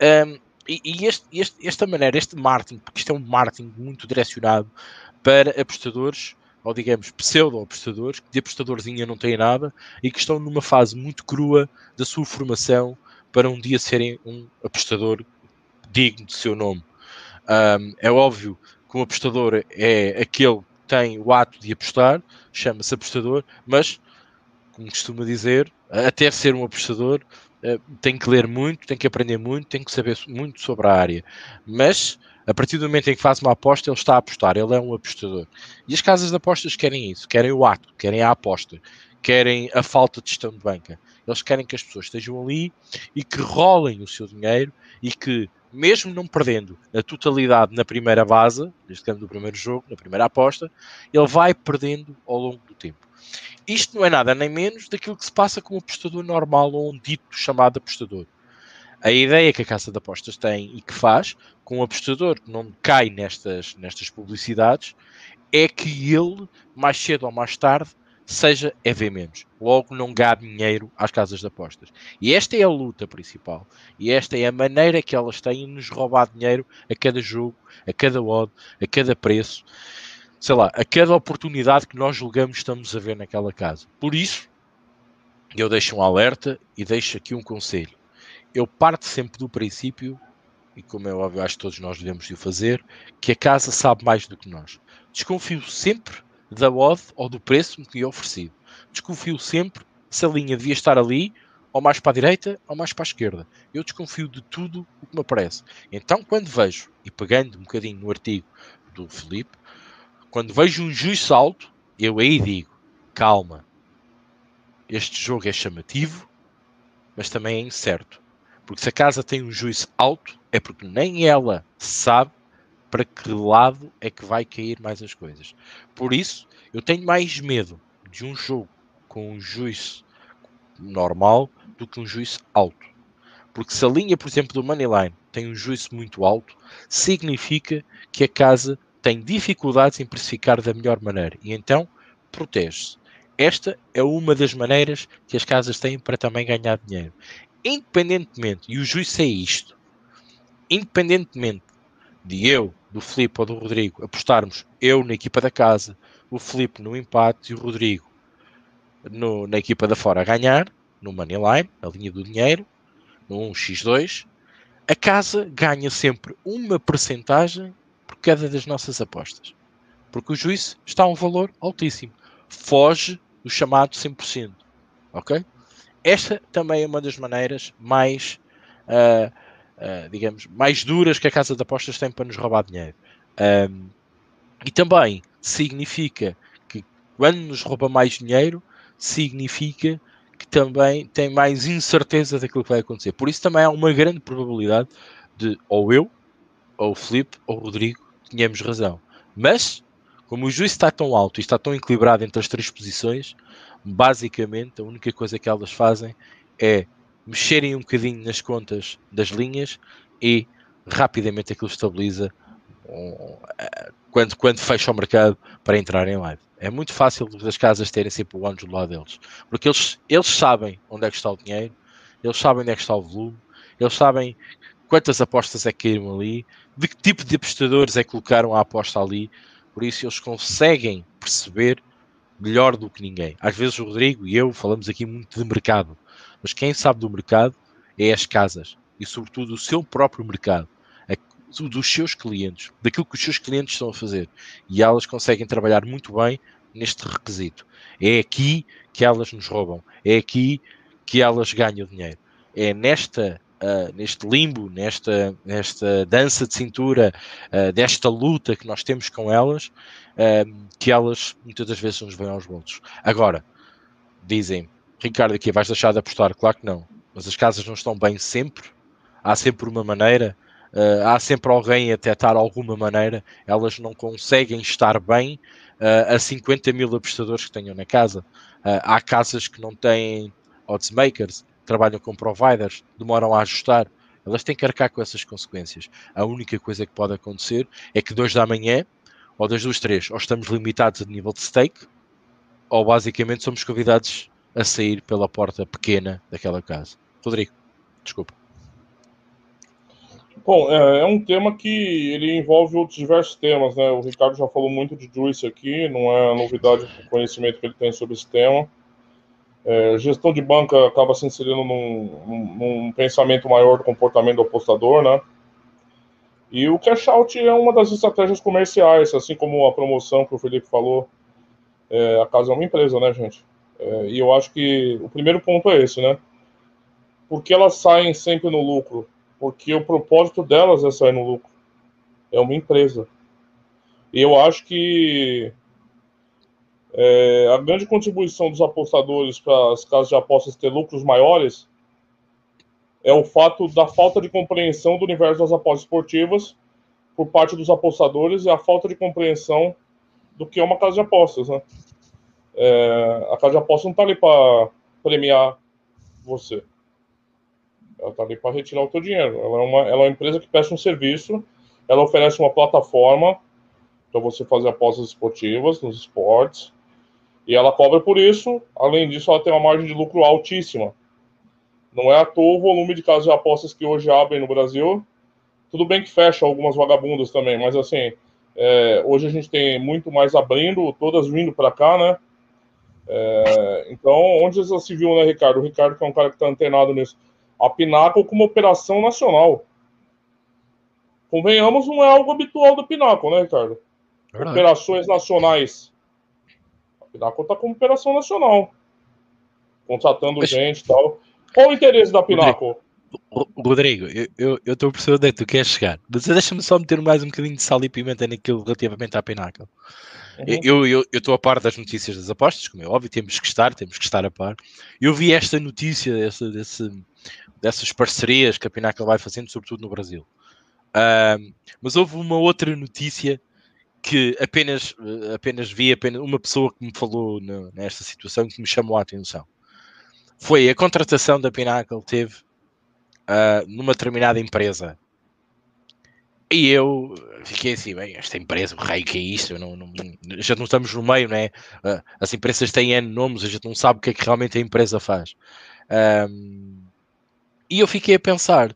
Um, e, e este, este, esta maneira, este marketing, porque isto é um marketing muito direcionado para apostadores, ou digamos pseudo-apostadores, que de apostadorzinha não têm nada e que estão numa fase muito crua da sua formação para um dia serem um apostador digno de seu nome. Um, é óbvio que um apostador é aquele que tem o ato de apostar, chama-se apostador, mas, como costuma dizer, até ser um apostador tem que ler muito, tem que aprender muito, tem que saber muito sobre a área. Mas a partir do momento em que faz uma aposta, ele está a apostar, ele é um apostador. E as casas de apostas querem isso, querem o ato, querem a aposta, querem a falta de gestão de banca. Eles querem que as pessoas estejam ali e que rolem o seu dinheiro e que, mesmo não perdendo a totalidade na primeira base, neste caso do primeiro jogo, na primeira aposta, ele vai perdendo ao longo do tempo. Isto não é nada nem menos daquilo que se passa com o apostador normal ou um dito chamado apostador. A ideia que a Casa de Apostas tem e que faz com o apostador que não cai nestas, nestas publicidades é que ele, mais cedo ou mais tarde, seja EV menos. Logo, não gá dinheiro às casas de apostas. E esta é a luta principal. E esta é a maneira que elas têm de nos roubar dinheiro a cada jogo, a cada odd, a cada preço sei lá, a cada oportunidade que nós julgamos estamos a ver naquela casa. Por isso, eu deixo um alerta e deixo aqui um conselho. Eu parto sempre do princípio, e como é óbvio, acho que todos nós devemos o fazer, que a casa sabe mais do que nós. Desconfio sempre da odd ou do preço que é oferecido. Desconfio sempre se a linha devia estar ali, ou mais para a direita, ou mais para a esquerda. Eu desconfio de tudo o que me aparece. Então, quando vejo, e pegando um bocadinho no artigo do Felipe, quando vejo um juiz alto, eu aí digo: calma, este jogo é chamativo, mas também é incerto. Porque se a casa tem um juízo alto, é porque nem ela sabe para que lado é que vai cair mais as coisas. Por isso, eu tenho mais medo de um jogo com um juízo normal do que um juízo alto. Porque se a linha, por exemplo, do Moneyline tem um juízo muito alto, significa que a casa tem dificuldades em precificar da melhor maneira e então protege-se. Esta é uma das maneiras que as casas têm para também ganhar dinheiro. Independentemente, e o juízo é isto, independentemente de eu, do Filipe ou do Rodrigo apostarmos eu na equipa da casa, o Filipe no empate e o Rodrigo no, na equipa da fora a ganhar, no Moneyline, na linha do dinheiro, no 1x2, a casa ganha sempre uma percentagem por cada das nossas apostas. Porque o juízo está a um valor altíssimo. Foge do chamado 100%. Ok? Esta também é uma das maneiras mais, uh, uh, digamos, mais duras que a casa de apostas tem para nos roubar dinheiro. Um, e também significa que quando nos rouba mais dinheiro, significa que também tem mais incerteza daquilo que vai acontecer. Por isso também há uma grande probabilidade de ou eu ou o Felipe ou o Rodrigo tínhamos razão. Mas, Como o juízo está tão alto e está tão equilibrado entre as três posições, basicamente a única coisa que elas fazem é mexerem um bocadinho nas contas das linhas e rapidamente aquilo estabiliza quando, quando fecha o mercado para entrar em live. É muito fácil das casas terem sempre o anjo do lado deles, porque eles, eles sabem onde é que está o dinheiro, eles sabem onde é que está o volume, eles sabem quantas apostas é que caíram ali, de que tipo de apostadores é que colocaram a aposta ali, por isso eles conseguem perceber melhor do que ninguém. Às vezes o Rodrigo e eu falamos aqui muito de mercado, mas quem sabe do mercado é as casas e sobretudo o seu próprio mercado, dos seus clientes, daquilo que os seus clientes estão a fazer. E elas conseguem trabalhar muito bem neste requisito. É aqui que elas nos roubam, é aqui que elas ganham dinheiro. É nesta Uh, neste limbo, nesta, nesta dança de cintura, uh, desta luta que nós temos com elas, uh, que elas muitas das vezes nos vêm aos bolsos. Agora, dizem, Ricardo, aqui vais deixar de apostar? Claro que não. Mas as casas não estão bem sempre. Há sempre uma maneira. há sempre alguém a tentar alguma maneira. Elas não conseguem estar bem a 50 mil apostadores que tenham na casa. há casas que não têm odds makers trabalham com providers, demoram a ajustar, elas têm que arcar com essas consequências. A única coisa que pode acontecer é que dois da manhã, ou das duas, três, ou estamos limitados a nível de stake, ou basicamente somos convidados a sair pela porta pequena daquela casa. Rodrigo, desculpa. Bom, é, é, um tema que ele envolve outros diversos temas, né? O Ricardo já falou muito de Juice aqui, não é novidade o conhecimento que ele tem sobre esse tema. É, gestão de banca acaba se inserindo num, num, num, pensamento maior do comportamento do apostador, né? E o cash out é uma das estratégias comerciais, assim como a promoção que o Felipe falou. É, a casa é uma empresa, né, gente? É, e eu acho que o primeiro ponto é esse, né? Por que elas saem sempre no lucro? Porque o propósito delas é sair no lucro. É uma empresa. E eu acho que é, a grande contribuição dos apostadores para as casas de apostas ter lucros maiores é o fato da falta de compreensão do universo das apostas esportivas por parte dos apostadores e a falta de compreensão do que é uma casa de apostas. Né? É, a casa de apostas não está ali para premiar você. Ela está ali para retirar o teu dinheiro. Ela é, uma, ela é uma empresa que presta um serviço, ela oferece uma plataforma para você fazer apostas esportivas nos esportes, e ela cobra por isso. Além disso, ela tem uma margem de lucro altíssima. Não é à toa o volume de casas de apostas que hoje abrem no Brasil. Tudo bem que fecha algumas vagabundas também, mas assim, é, hoje a gente tem muito mais abrindo, todas vindo para cá, né? É, então, onde já se viu, né, Ricardo? O Ricardo, que é um cara que está antenado nisso. A Pinaco como operação nacional. Convenhamos, não é algo habitual do Pinaco, né, Ricardo? Verdade. Operações nacionais dá conta como operação nacional. Contratando Mas... gente e tal. Qual o interesse da Pinaco? Rodrigo, eu estou a perceber onde é que tu queres chegar, mas deixa-me só meter mais um bocadinho de sal e pimenta naquilo relativamente à Pinaco. Uhum. Eu estou a par das notícias das apostas, como é óbvio, temos que estar, temos que estar a par. Eu vi esta notícia essa, desse, dessas parcerias que a Pinaco vai fazendo, sobretudo no Brasil. Mas houve uma outra notícia que apenas, apenas vi apenas uma pessoa que me falou no, nesta situação que me chamou a atenção. Foi a contratação da Pinnacle teve uh, numa determinada empresa. E eu fiquei assim, bem, esta empresa, o raio que é isto? Não, não, já não estamos no meio, não é? Uh, as empresas têm N nomes, a gente não sabe o que é que realmente a empresa faz. Um, e eu fiquei a pensar,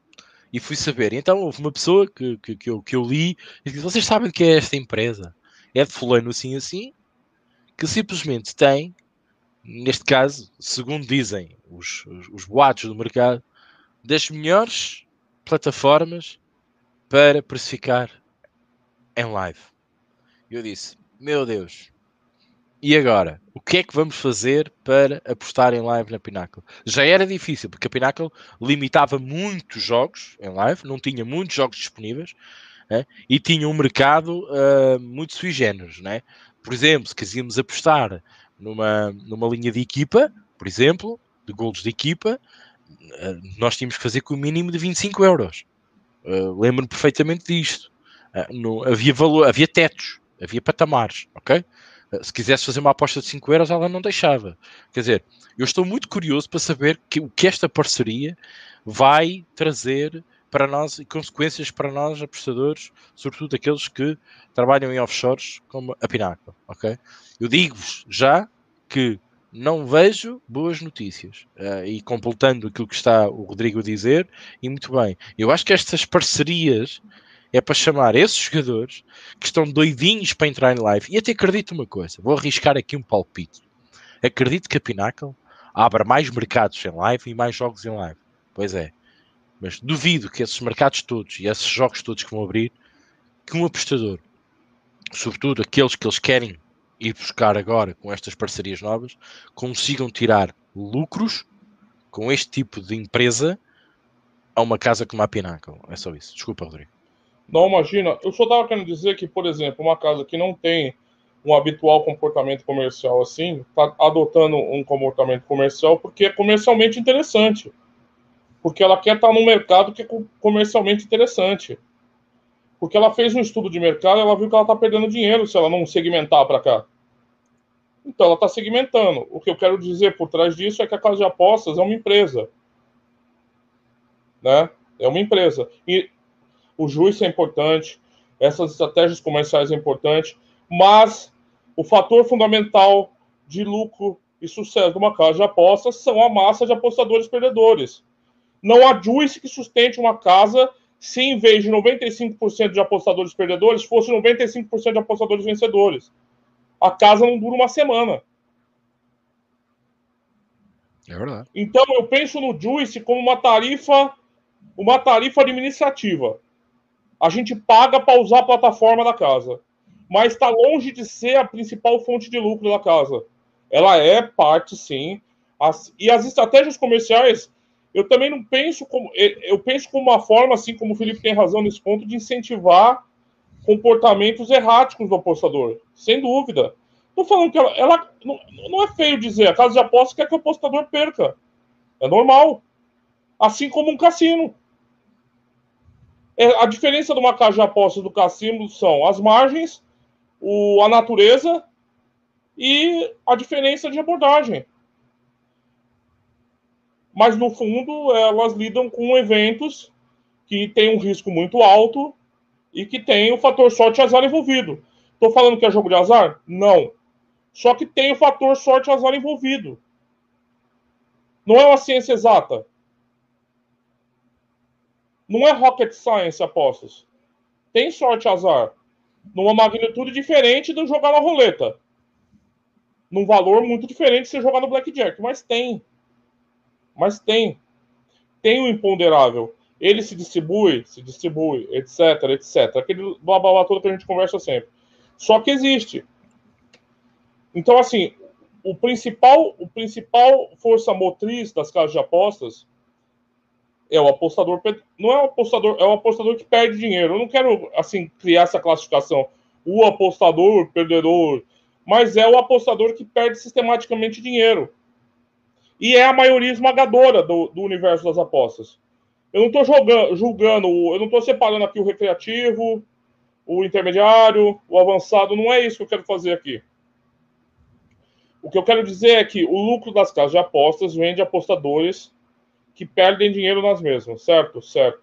e fui saber. Então houve uma pessoa que, que, que, eu, que eu li e disse: Vocês sabem o que é esta empresa? É de Fulano assim assim, que simplesmente tem, neste caso, segundo dizem os, os, os boatos do mercado, das melhores plataformas para precificar em live. Eu disse: Meu Deus, e agora? O que é que vamos fazer para apostar em live na Pinnacle? Já era difícil, porque a Pinnacle limitava muitos jogos em live, não tinha muitos jogos disponíveis né? e tinha um mercado uh, muito sui generis. Né? Por exemplo, se quiséssemos apostar numa, numa linha de equipa, por exemplo, de gols de equipa, uh, nós tínhamos que fazer com o mínimo de 25 euros. Uh, Lembro-me perfeitamente disto. No, havia, valor, havia tetos havia patamares, ok? Se quisesse fazer uma aposta de 5 euros, ela não deixava. Quer dizer, eu estou muito curioso para saber que, o que esta parceria vai trazer para nós e consequências para nós, apostadores, sobretudo aqueles que trabalham em offshores como a Pinnacle, ok? Eu digo-vos já que não vejo boas notícias. Uh, e completando aquilo que está o Rodrigo a dizer, e muito bem, eu acho que estas parcerias é para chamar esses jogadores que estão doidinhos para entrar em live. E até acredito uma coisa, vou arriscar aqui um palpite. Acredito que a Pinnacle abra mais mercados em live e mais jogos em live. Pois é. Mas duvido que esses mercados todos e esses jogos todos que vão abrir, que um apostador, sobretudo aqueles que eles querem ir buscar agora com estas parcerias novas, consigam tirar lucros com este tipo de empresa a uma casa como a Pinnacle. É só isso. Desculpa, Rodrigo. Não, imagina. Eu só estava querendo dizer que, por exemplo, uma casa que não tem um habitual comportamento comercial assim, está adotando um comportamento comercial porque é comercialmente interessante. Porque ela quer estar tá num mercado que é comercialmente interessante. Porque ela fez um estudo de mercado, ela viu que ela está perdendo dinheiro se ela não segmentar para cá. Então ela está segmentando. O que eu quero dizer por trás disso é que a casa de apostas é uma empresa. Né? É uma empresa. E o juiz é importante, essas estratégias comerciais é importante, mas o fator fundamental de lucro e sucesso de uma casa de apostas são a massa de apostadores perdedores. Não há juiz que sustente uma casa se em vez de 95% de apostadores perdedores, fosse 95% de apostadores vencedores. A casa não dura uma semana. É verdade. Então eu penso no Juice como uma tarifa, uma tarifa administrativa. A gente paga para usar a plataforma da casa, mas está longe de ser a principal fonte de lucro da casa. Ela é parte, sim. As, e as estratégias comerciais, eu também não penso como. Eu penso como uma forma, assim como o Felipe tem razão nesse ponto, de incentivar comportamentos erráticos do apostador. Sem dúvida. Estou falando que ela, ela não, não, é feio dizer, a casa de apostas quer que o apostador perca. É normal. Assim como um cassino. É, a diferença de uma casa de apostas do cassino são as margens, o, a natureza e a diferença de abordagem. Mas, no fundo, elas lidam com eventos que têm um risco muito alto e que tem o fator sorte e azar envolvido. Estou falando que é jogo de azar? Não. Só que tem o fator sorte e azar envolvido. Não é uma ciência exata. Não é rocket science, apostas. Tem sorte azar. Numa magnitude diferente do jogar na roleta. Num valor muito diferente de você jogar no blackjack. Mas tem. Mas tem. Tem o um imponderável. Ele se distribui, se distribui, etc, etc. Aquele blá blá blá todo que a gente conversa sempre. Só que existe. Então, assim, o principal, o principal força motriz das casas de apostas é o apostador. Não é o apostador, é o apostador que perde dinheiro. Eu não quero assim criar essa classificação. O apostador perdedor, mas é o apostador que perde sistematicamente dinheiro. E é a maioria esmagadora do, do universo das apostas. Eu não estou julgando, eu não estou separando aqui o recreativo, o intermediário, o avançado. Não é isso que eu quero fazer aqui. O que eu quero dizer é que o lucro das casas de apostas vem de apostadores que perdem dinheiro nas mesmas, certo? Certo.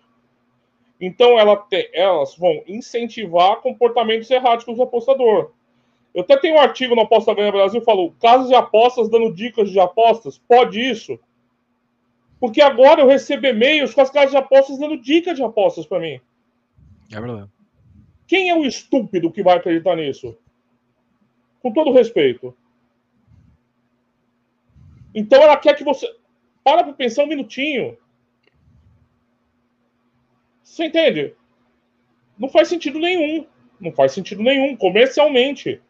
Então ela tem, elas vão incentivar comportamentos erráticos do apostador. Eu até tenho um artigo no Aposta Ganha Brasil falou casas de apostas dando dicas de apostas. Pode isso? Porque agora eu recebo e-mails com as casas de apostas dando dicas de apostas para mim. É verdade. Quem é o estúpido que vai acreditar nisso? Com todo respeito. Então ela quer que você. Para para pensar um minutinho. Você entende? Não faz sentido nenhum. Não faz sentido nenhum, comercialmente.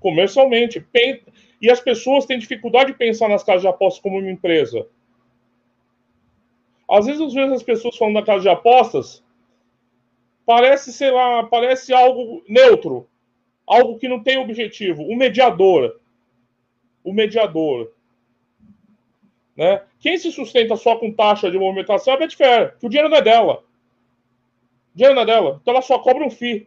Comercialmente. E as pessoas têm dificuldade de pensar nas casas de apostas como uma empresa. Às vezes, às vezes as pessoas falam da casa de apostas, parece, sei lá, parece algo neutro. Algo que não tem objetivo. O mediador. O mediador. Né? Quem se sustenta só com taxa de movimentação é a Betfair, que o dinheiro não é dela. O dinheiro não é dela. Então ela só cobra um FII.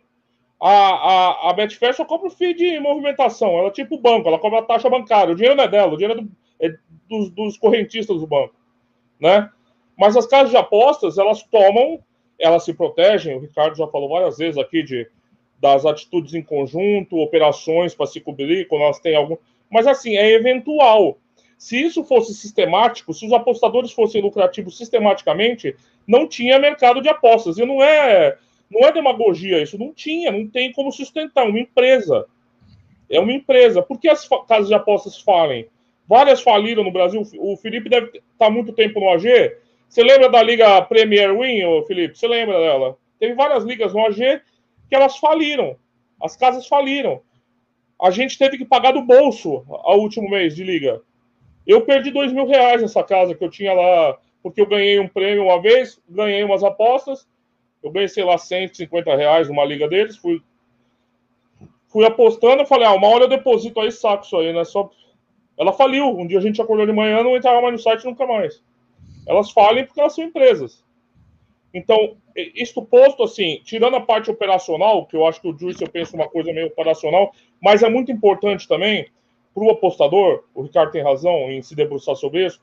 A, a, a Betfair só cobra o FII de movimentação. Ela é tipo o banco, ela cobra a taxa bancária. O dinheiro não é dela, o dinheiro é, do, é dos, dos correntistas do banco. Né? Mas as casas de apostas, elas tomam, elas se protegem. O Ricardo já falou várias vezes aqui de, das atitudes em conjunto, operações para se cobrir, quando elas têm algum. Mas assim, é eventual. Se isso fosse sistemático, se os apostadores fossem lucrativos sistematicamente, não tinha mercado de apostas. E não é, não é demagogia isso, não tinha, não tem como sustentar. Uma empresa. É uma empresa. Por que as casas de apostas falem? Várias faliram no Brasil. O Felipe deve estar tá muito tempo no AG. Você lembra da Liga Premier Win, Felipe? Você lembra dela? Teve várias ligas no AG que elas faliram. As casas faliram. A gente teve que pagar do bolso ao último mês de liga. Eu perdi dois mil reais nessa casa que eu tinha lá, porque eu ganhei um prêmio uma vez, ganhei umas apostas, eu ganhei, sei lá, 150 reais numa liga deles, fui, fui apostando, falei, ah, uma hora eu deposito aí, saco isso aí, né? Só... Ela faliu, um dia a gente acordou de manhã, não entrava mais no site nunca mais. Elas falem porque elas são empresas. Então, isto posto, assim, tirando a parte operacional, que eu acho que o Juice eu penso uma coisa meio operacional, mas é muito importante também, para o apostador, o Ricardo tem razão em se debruçar sobre isso,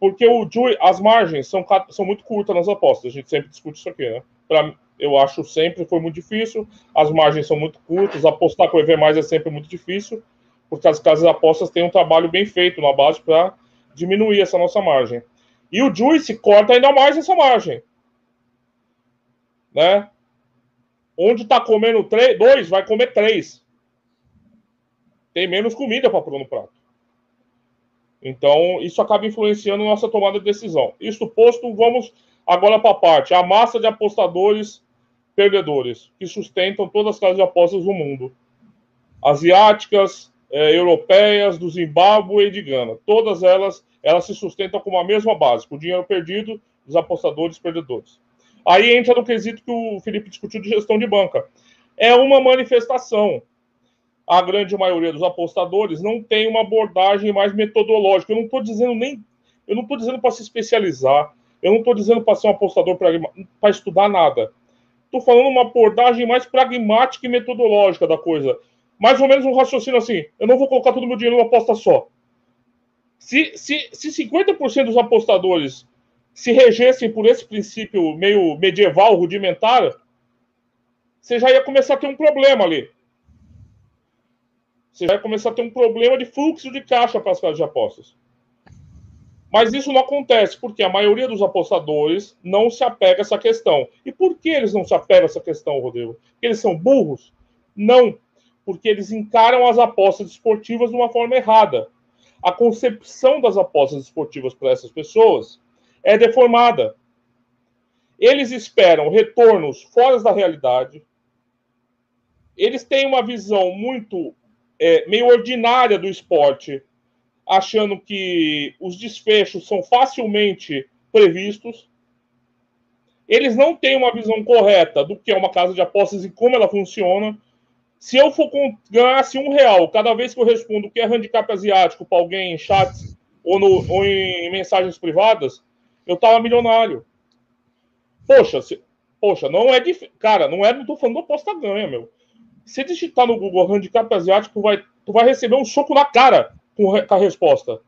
porque o as margens são, são muito curtas nas apostas, a gente sempre discute isso aqui, né? Pra, eu acho sempre foi muito difícil, as margens são muito curtas, apostar com o EV mais é sempre muito difícil, porque as casas apostas têm um trabalho bem feito na base para diminuir essa nossa margem. E o Juice corta ainda mais essa margem. Né? Onde está comendo três, dois, vai comer três tem menos comida para pôr no prato. Então, isso acaba influenciando nossa tomada de decisão. Isso posto, vamos agora para a parte. A massa de apostadores perdedores, que sustentam todas as casas de apostas do mundo. Asiáticas, eh, europeias, do Zimbábue e de Gana. Todas elas, elas se sustentam com a mesma base, com o dinheiro perdido dos apostadores perdedores. Aí entra no quesito que o Felipe discutiu de gestão de banca. É uma manifestação a grande maioria dos apostadores não tem uma abordagem mais metodológica. Eu não estou dizendo nem. Eu não estou dizendo para se especializar. Eu não estou dizendo para ser um apostador para estudar nada. Estou falando uma abordagem mais pragmática e metodológica da coisa. Mais ou menos um raciocínio assim: eu não vou colocar todo o meu dinheiro numa aposta só. Se, se, se 50% dos apostadores se regessem por esse princípio meio medieval, rudimentar, você já ia começar a ter um problema ali você vai começar a ter um problema de fluxo de caixa para as casas de apostas. Mas isso não acontece, porque a maioria dos apostadores não se apega a essa questão. E por que eles não se apegam a essa questão, Rodrigo? Porque eles são burros? Não, porque eles encaram as apostas esportivas de uma forma errada. A concepção das apostas esportivas para essas pessoas é deformada. Eles esperam retornos fora da realidade. Eles têm uma visão muito é, meio ordinária do esporte, achando que os desfechos são facilmente previstos. Eles não têm uma visão correta do que é uma casa de apostas e como ela funciona. Se eu for ganhasse um real cada vez que eu respondo o que é handicap asiático para alguém em chats ou, no, ou em mensagens privadas, eu tava milionário. Poxa, se, poxa, não é difícil. Cara, não é, não tô falando aposta ganha, meu. Se digitar no Google handicap asiático, tu vai, tu vai receber um soco na cara com, a resposta.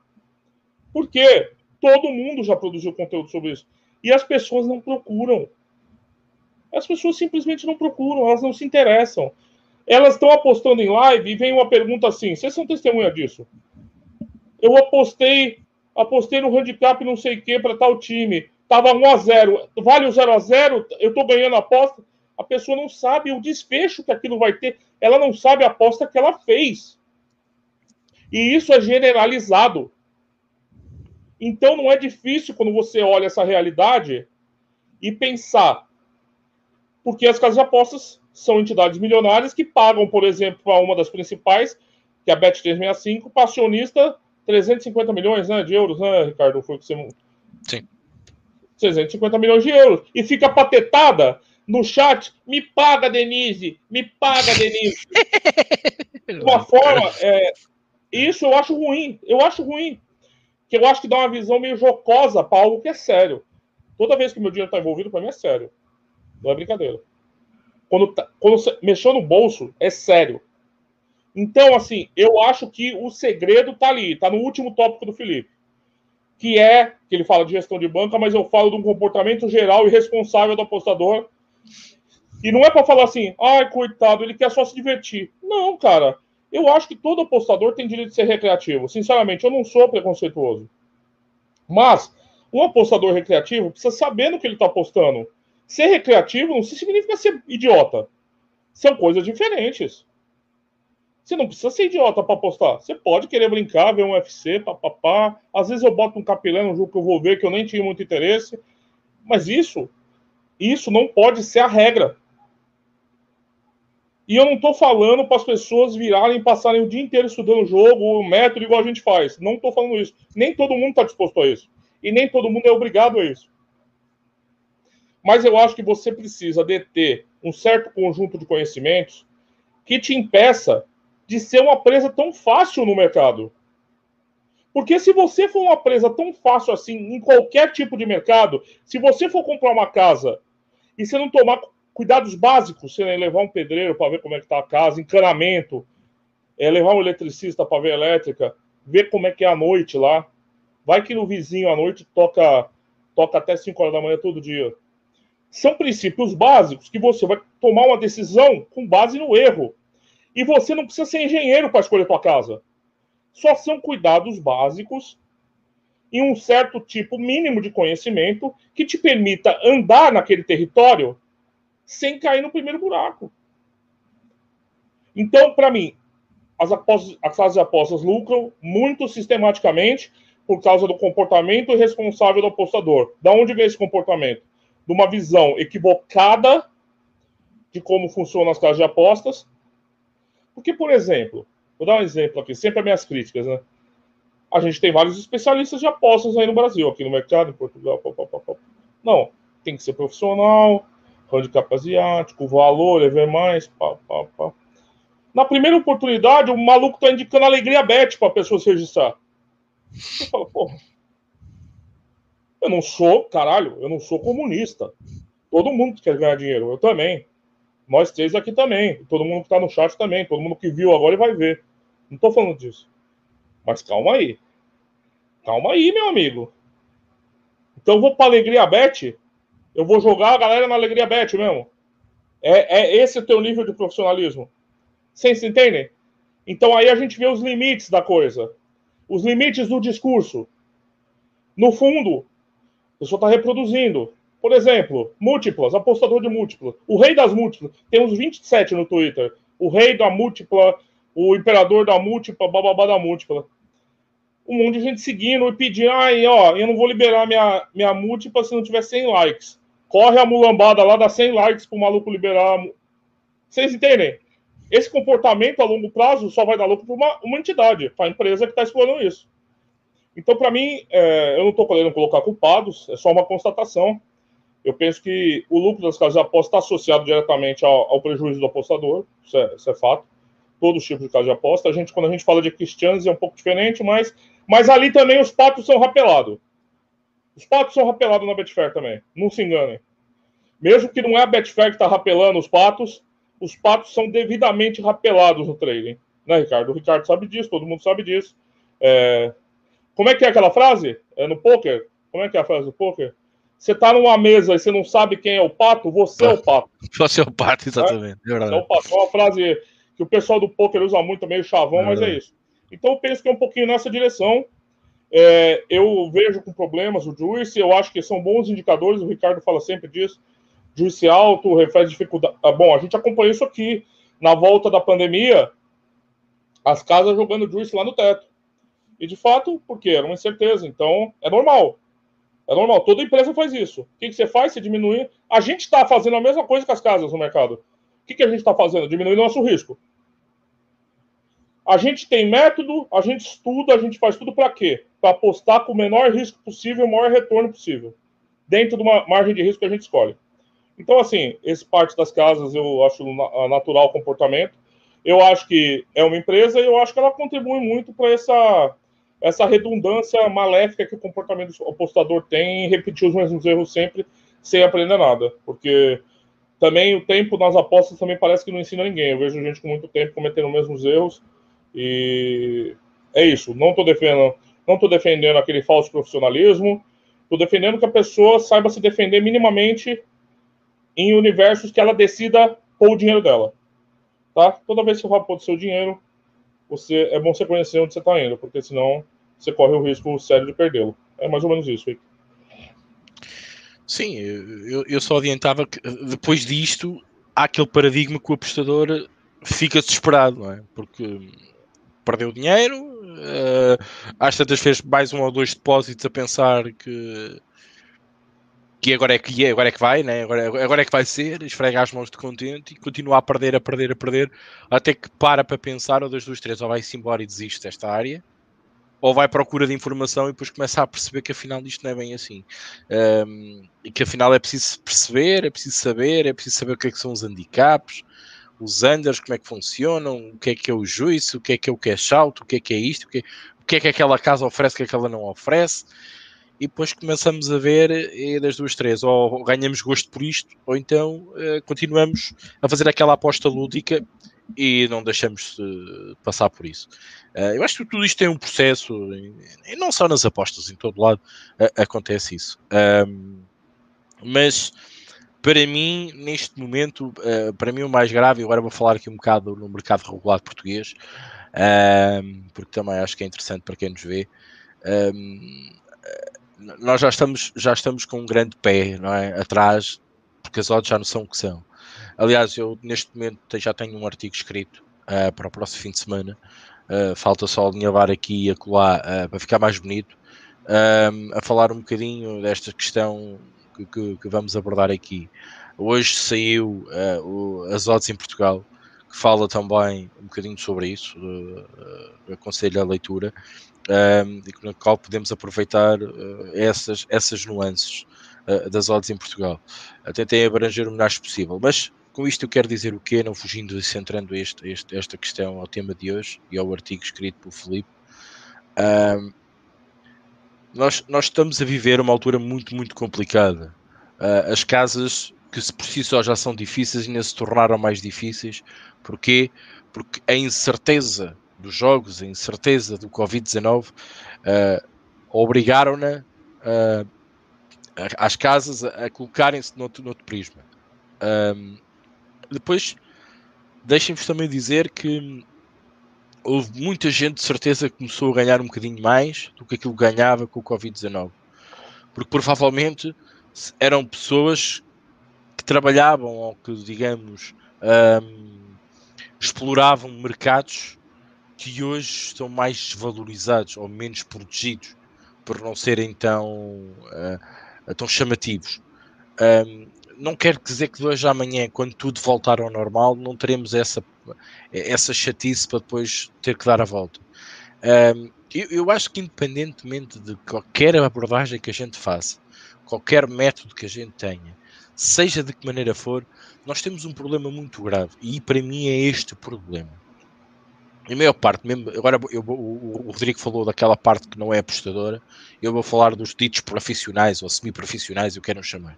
Por quê? Todo mundo já produziu conteúdo sobre isso. E as pessoas não procuram. As pessoas simplesmente não procuram, elas não se interessam. Elas estão apostando em live e vem uma pergunta assim: vocês são testemunha disso? Eu apostei, apostei no handicap não sei o que para tal time. Tava 1 a 0 Vale o 0 a 0 Eu tô ganhando a aposta a pessoa não sabe o desfecho que aquilo vai ter, ela não sabe a aposta que ela fez. E isso é generalizado. Então não é difícil quando você olha essa realidade e pensar. Porque as casas de apostas são entidades milionárias que pagam, por exemplo, para uma das principais, que é a Bet365, passionista 350 milhões né, de euros, né, Ricardo? Foi que você. Sim. 350 milhões de euros. E fica patetada no chat, me paga, Denise, me paga, Denise. De uma forma, é, isso eu acho ruim, eu acho ruim. Que eu acho que dá uma visão meio jocosa para algo que é sério. Toda vez que meu dinheiro está envolvido, para mim é sério. Não é brincadeira. Quando, tá, quando mexeu no bolso, é sério. Então, assim, eu acho que o segredo tá ali, tá no último tópico do Felipe. Que é, que ele fala de gestão de banca, mas eu falo de um comportamento geral e responsável do apostador. E não é para falar assim, ai, coitado, ele quer só se divertir. Não, cara. Eu acho que todo apostador tem direito de ser recreativo. Sinceramente, eu não sou preconceituoso. Mas um apostador recreativo precisa saber no que ele está apostando. Ser recreativo não significa ser idiota. São coisas diferentes. Você não precisa ser idiota para apostar. Você pode querer brincar, ver um UFC, papapá. Às vezes eu boto um capilé no jogo que eu vou ver que eu nem tinha muito interesse. Mas isso, isso não pode ser a regra. E eu não estou falando para as pessoas virarem e passarem o dia inteiro estudando o jogo, o método, igual a gente faz. Não estou falando isso. Nem todo mundo está disposto a isso. E nem todo mundo é obrigado a isso. Mas eu acho que você precisa de ter um certo conjunto de conhecimentos que te impeça de ser uma presa tão fácil no mercado. Porque se você for uma presa tão fácil assim em qualquer tipo de mercado, se você for comprar uma casa e você não tomar cuidados básicos, você levar um pedreiro para ver como é que está a casa, encanamento, é, levar um eletricista para ver a elétrica, ver como é que é a noite lá. Vai que no vizinho à noite toca, toca até 5 horas da manhã todo dia. São princípios básicos que você vai tomar uma decisão com base no erro. E você não precisa ser engenheiro para escolher tua casa. Só são cuidados básicos e um certo tipo mínimo de conhecimento que te permita andar naquele território sem cair no primeiro buraco. Então, para mim, as, apostas, as apostas lucram muito sistematicamente por causa do comportamento irresponsável do apostador. Da onde vem esse comportamento? De uma visão equivocada de como funcionam as casas de apostas. Porque, por exemplo, vou dar um exemplo aqui, sempre as minhas críticas, né? A gente tem vários especialistas de apostas aí no Brasil, aqui no mercado, em Portugal. Pá, pá, pá, Não, tem que ser profissional, handicap asiático, valor, é ver mais, pá, pá, pá. Na primeira oportunidade, o maluco tá indicando alegria bet para a pessoa se registrar. Eu falo, pô, eu não sou, caralho, eu não sou comunista. Todo mundo quer ganhar dinheiro, eu também. Nós três aqui também. Todo mundo que tá no chat também. Todo mundo que viu agora vai ver. Não tô falando disso. Mas calma aí. Calma aí, meu amigo. Então eu vou pra Alegria Bet eu vou jogar a galera na Alegria Bet mesmo. É, é esse o teu nível de profissionalismo. Vocês entendem? Então aí a gente vê os limites da coisa. Os limites do discurso. No fundo, a pessoa está reproduzindo. Por exemplo, múltiplas, apostador de múltiplas. O rei das múltiplas. Tem uns 27 no Twitter. O rei da múltipla, o imperador da múltipla, bababá da múltipla. Um monte de gente seguindo e pedindo, ai, ó, eu não vou liberar minha, minha múltipla se não tiver 100 likes corre a mulambada lá, dá 100 likes pro maluco liberar. Vocês entendem? Esse comportamento a longo prazo só vai dar lucro para uma, uma entidade, para a empresa que está explorando isso. Então, para mim, é, eu não estou podendo colocar culpados, é só uma constatação. Eu penso que o lucro das casas de aposta está associado diretamente ao, ao, prejuízo do apostador, isso é, isso é, fato. Todos os tipos de casas de aposta. A gente, quando a gente fala de Christians, é um pouco diferente, mas, mas ali também os patos são rapelados. Os patos são rapelados na Betfair também. Não se enganem. Mesmo que não é a Betfair que está rapelando os patos, os patos são devidamente rapelados no trading. Né, Ricardo? O Ricardo sabe disso, todo mundo sabe disso. É... Como é que é aquela frase? É no poker? Como é que é a frase do poker? Você está numa mesa e você não sabe quem é o pato, você é o pato. Você é o pato, exatamente. É, é o pato. É uma frase que o pessoal do poker usa muito, meio chavão, é mas é isso. Então eu penso que é um pouquinho nessa direção. É, eu vejo com problemas o Juice, eu acho que são bons indicadores, o Ricardo fala sempre disso. Juice alto, reflete dificuldade. Ah, bom, a gente acompanhou isso aqui. Na volta da pandemia, as casas jogando Juice lá no teto. E de fato, porque era uma incerteza. Então, é normal. É normal. Toda empresa faz isso. O que, que você faz? Você diminui. A gente está fazendo a mesma coisa com as casas no mercado. O que, que a gente está fazendo? Diminuir nosso risco. A gente tem método, a gente estuda, a gente faz tudo para quê? Para apostar com o menor risco possível, o maior retorno possível. Dentro de uma margem de risco que a gente escolhe. Então, assim, esse parte das casas eu acho natural comportamento. Eu acho que é uma empresa e eu acho que ela contribui muito para essa, essa redundância maléfica que o comportamento do apostador tem em repetir os mesmos erros sempre sem aprender nada. Porque também o tempo nas apostas também parece que não ensina ninguém. Eu vejo gente com muito tempo cometendo os mesmos erros e é isso. Não estou defendendo, não defendendo aquele falso profissionalismo. Estou defendendo que a pessoa saiba se defender minimamente em universos que ela decida pôr o dinheiro dela. Tá? Toda vez que você vai pôr o seu dinheiro, você é bom você conhecer onde você está indo, porque senão você corre o risco sério de perdê-lo. É mais ou menos isso, Rick. Sim, eu, eu só adiantava que depois disto há aquele paradigma que o apostador fica desesperado, não é? Porque perdeu dinheiro, uh, às tantas fez mais um ou dois depósitos a pensar que que agora é que é, agora é que vai, né? agora, agora é que vai ser, esfrega as mãos de contente e continua a perder, a perder, a perder, até que para para pensar, ou das duas, três, ou vai-se embora e desiste desta área, ou vai à procura de informação e depois começa a perceber que afinal isto não é bem assim. Um, e que afinal é preciso perceber, é preciso saber, é preciso saber o que é que são os handicaps, os unders, como é que funcionam, o que é que é o juízo, o que é que é o cash out, o que é que é isto, o que é, o que, é que aquela casa oferece, o que é que ela não oferece e depois começamos a ver e das duas três, ou ganhamos gosto por isto, ou então uh, continuamos a fazer aquela aposta lúdica e não deixamos de passar por isso. Uh, eu acho que tudo isto tem um processo, e não só nas apostas, em todo lado uh, acontece isso. mas para mim, neste momento, para mim o mais grave, agora vou falar aqui um bocado no mercado regulado português, porque também acho que é interessante para quem nos vê nós já estamos, já estamos com um grande pé não é? atrás, porque as odds já não são o que são. Aliás, eu neste momento já tenho um artigo escrito uh, para o próximo fim de semana. Uh, falta só alinhavar aqui e acolá uh, para ficar mais bonito. a falar um bocadinho desta questão que, que, que vamos abordar aqui. Hoje saiu o, as odds em Portugal, que fala também um bocadinho sobre isso, aconselho a leitura um, no qual podemos aproveitar essas, essas nuances das odds em Portugal. Tentei abranger o mais possível, mas com isto eu quero dizer o quê, não fugindo e centrando este, este, esta questão ao tema de hoje e ao artigo escrito por Felipe. Um, nós, nós estamos a viver uma altura muito, muito complicada. Uh, as casas que se por si só já são difíceis ainda se tornaram mais difíceis. Porquê? Porque a incerteza dos jogos, a incerteza do Covid-19, uh, obrigaram-na uh, às casas a, a colocarem-se noutro, noutro prisma. Um, depois, deixem-vos também dizer que houve muita gente de certeza que começou a ganhar um bocadinho mais do que aquilo que ganhava com o Covid-19. Porque provavelmente eram pessoas que trabalhavam ou que, digamos, um, exploravam mercados que hoje estão mais desvalorizados ou menos protegidos por não serem tão, uh, tão chamativos. Um, não quer dizer que de hoje à amanhã, quando tudo voltar ao normal, não teremos essa, essa chatice para depois ter que dar a volta. Um, eu, eu, acho que independentemente de qualquer abordagem que a gente faça, qualquer método que a gente tenha, seja de que maneira for, nós temos um problema muito grave. E para mim é este o problema a maior parte, mesmo, agora eu, o, o, Rodrigo falou daquela parte que não é apostadora, eu vou falar dos ditos profissionais ou semi-profissionais, eu quero chamar.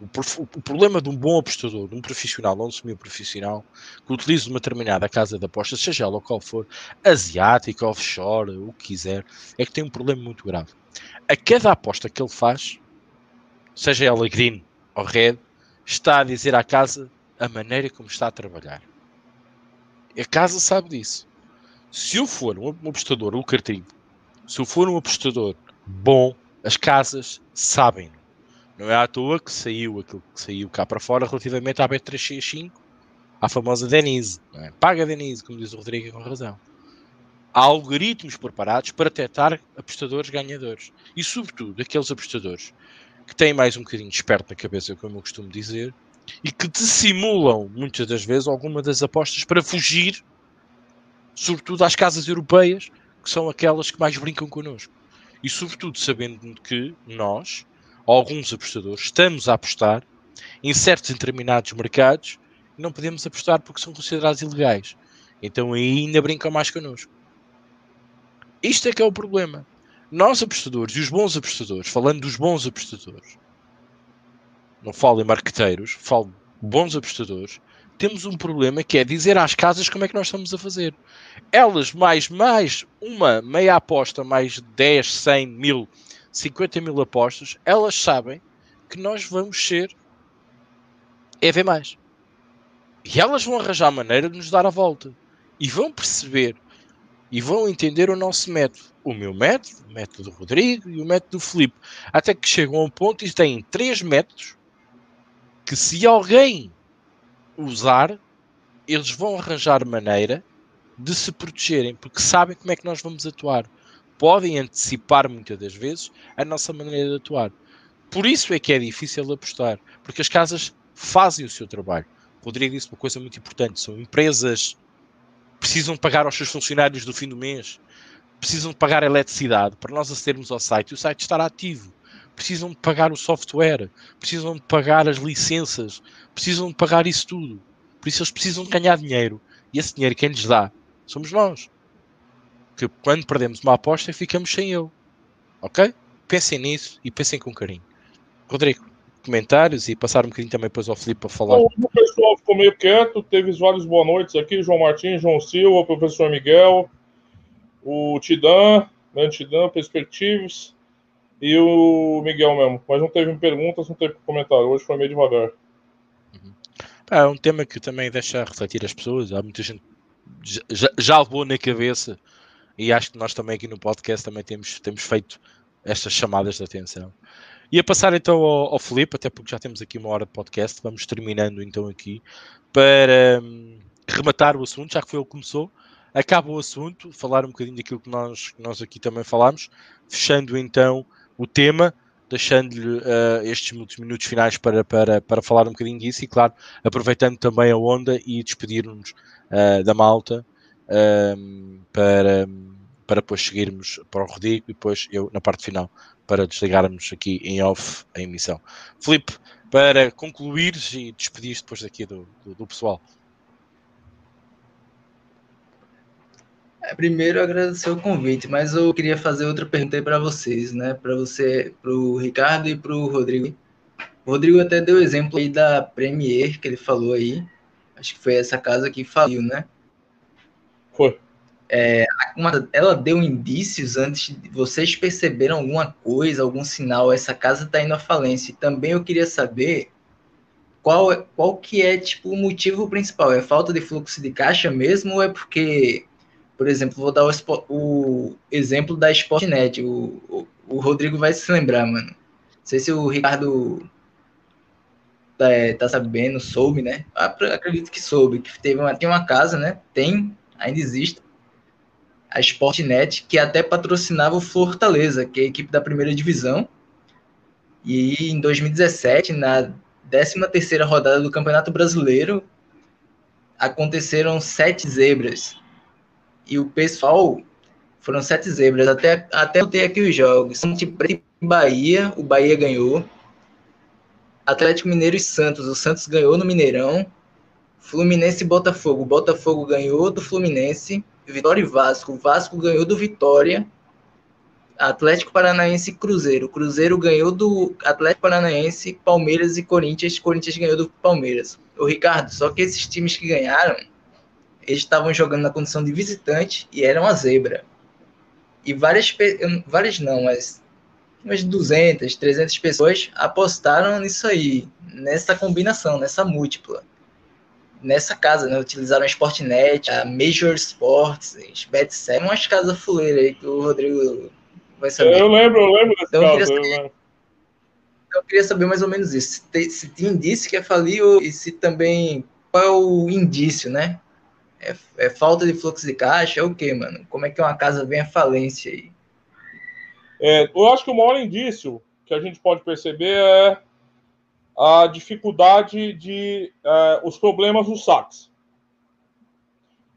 O, problema de um bom apostador, de um profissional ou um semi-profissional, que utiliza uma determinada casa de apostas, seja ela qual for, asiática, offshore, o que quiser, é que tem um problema muito grave. A cada aposta que ele faz, seja ela green ou red, está a dizer à casa a maneira como está a trabalhar. A casa sabe disso se eu for um apostador lucrativo, se eu for um apostador bom, as casas sabem. Não é à toa que saiu aquilo que saiu cá para fora relativamente à Bet365, à famosa Denise. É? Paga Denise, como diz o Rodrigo com razão. Há algoritmos preparados para detectar apostadores ganhadores. E, sobretudo, aqueles apostadores que têm mais um bocadinho esperto na cabeça, como eu costumo dizer, e que dissimulam, muitas das vezes, alguma das apostas para fugir sobretudo às casas europeias, que são aquelas que mais brincam connosco. E sobretudo sabendo que nós, alguns apostadores, estamos a apostar em certos determinados mercados e não podemos apostar porque são considerados ilegais. Então aí ainda brincam mais connosco. Isto é que é o problema. Nós apostadores e os bons apostadores, falando dos bons apostadores, não falo em marqueteiros, falo bons apostadores, temos um problema que é dizer às casas como é que nós estamos a fazer. Elas, mais, mais uma meia aposta, mais 10, 100 mil, 50 mil apostas, elas sabem que nós vamos ser EV+. E elas vão arranjar maneira de nos dar a volta. E vão perceber e vão entender o nosso método. O meu método, o método do Rodrigo e o método do Filipe. Até que chegam a um ponto e têm três métodos que se alguém usar, eles vão arranjar maneira de se protegerem, porque sabem como é que nós vamos atuar. Podem antecipar muitas das vezes a nossa maneira de atuar. Por isso é que é difícil apostar, porque as casas fazem o seu trabalho. Rodrigo disse uma coisa muito importante: são empresas precisam pagar aos seus funcionários do fim do mês, precisam pagar a eletricidade para nós acedermos ao site e o site estar ativo. Precisam pagar o software, precisam pagar as licenças, precisam pagar isso tudo. Por isso eles precisam ganhar dinheiro. E esse dinheiro quem lhes dá somos nós. Que quando perdemos uma aposta ficamos sem ele. Ok? Pensem nisso e pensem com carinho. Rodrigo, comentários e passar um bocadinho também depois ao Filipe para falar. O pessoal ficou meio quieto, teve vários boas noites aqui, João Martins, João Silva, professor Miguel, o Tidan, grande Tidan, Perspectives, e o Miguel mesmo. Mas não teve perguntas, não teve comentário. Hoje foi meio devagar. Uhum. É um tema que também deixa refletir as pessoas. Há muita gente já, já levou na cabeça e acho que nós também aqui no podcast também temos, temos feito estas chamadas de atenção. E a passar então ao, ao Felipe, até porque já temos aqui uma hora de podcast, vamos terminando então aqui para hum, rematar o assunto, já que foi ele que começou. Acaba o assunto, falar um bocadinho daquilo que nós, nós aqui também falámos, fechando então o tema, deixando-lhe uh, estes minutos finais para, para, para falar um bocadinho disso e, claro, aproveitando também a onda e despedir-nos uh, da malta uh, para, para depois seguirmos para o Rodrigo e depois eu na parte final para desligarmos aqui em off a emissão. Filipe, para concluir e despedir depois daqui do, do, do pessoal. É, primeiro agradecer o convite, mas eu queria fazer outra pergunta para vocês, né? Para você, para o Ricardo e para o Rodrigo. O Rodrigo até deu exemplo aí da Premier que ele falou aí. Acho que foi essa casa que faliu, né? Foi. É, uma, ela deu indícios antes de vocês perceberam alguma coisa, algum sinal, essa casa está indo à falência. E também eu queria saber qual, qual que é tipo o motivo principal. É falta de fluxo de caixa mesmo ou é porque, por exemplo, vou dar o, o exemplo da Sportnet. O, o, o, Rodrigo vai se lembrar, mano. Não sei se o Ricardo tá, é, tá sabendo, soube, né? Acredito que soube, que teve uma, tem uma casa, né? Tem, ainda existe a Sportnet, que até patrocinava o Fortaleza, que é a equipe da primeira divisão. E em 2017, na 13ª rodada do Campeonato Brasileiro, aconteceram sete zebras. E o pessoal foram sete zebras. Até, até eu tenho aqui os jogos. São tipo Bahia, o Bahia ganhou. Atlético Mineiro e Santos, o Santos ganhou no Mineirão. Fluminense e Botafogo, Botafogo ganhou do Fluminense. Vitória e Vasco. Vasco ganhou do Vitória. Atlético Paranaense e Cruzeiro. Cruzeiro ganhou do Atlético Paranaense, Palmeiras e Corinthians. Corinthians ganhou do Palmeiras. O Ricardo, só que esses times que ganharam, eles estavam jogando na condição de visitante e eram a zebra. E várias, várias não, mas umas 200, 300 pessoas apostaram nisso aí, nessa combinação, nessa múltipla nessa casa, né? Utilizaram a Sportnet, a Major Sports, Bet7, umas casas fuleiras aí que o Rodrigo vai saber. Eu lembro, eu lembro desse então, caso. Eu queria, saber, eu queria saber mais ou menos isso. Se tem, se indício que é falir e se também. Qual é o indício, né? É, é, falta de fluxo de caixa? É o quê, mano? Como é que uma casa vem à falência aí? É, eu acho que o maior indício que a gente pode perceber é a dificuldade de uh, os problemas dos saques.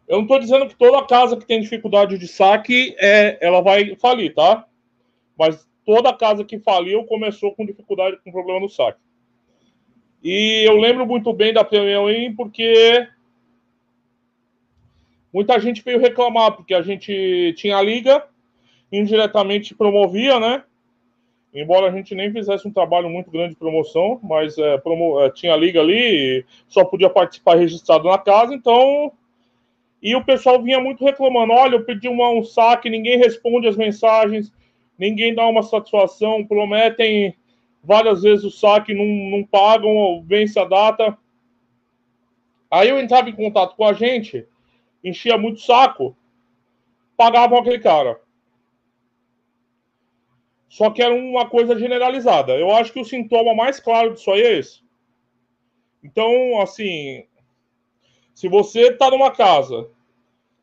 Eu não estou dizendo que toda casa que tem dificuldade de saque é, ela vai falir, tá? Mas toda casa que faliu começou com dificuldade, com problema no saque. E eu lembro muito bem da Premier porque muita gente veio reclamar, porque a gente tinha a liga, indiretamente promovia, né? Embora a gente nem fizesse um trabalho muito grande de promoção, mas é, promo, é, tinha liga ali, só podia participar registrado na casa, então. E o pessoal vinha muito reclamando: olha, eu pedi uma, um saque, ninguém responde as mensagens, ninguém dá uma satisfação, prometem várias vezes o saque, não, não pagam, vence a data. Aí eu entrava em contato com a gente, enchia muito saco, pagavam aquele cara. Só que era uma coisa generalizada. Eu acho que o sintoma mais claro disso aí é esse. Então, assim, se você está numa casa,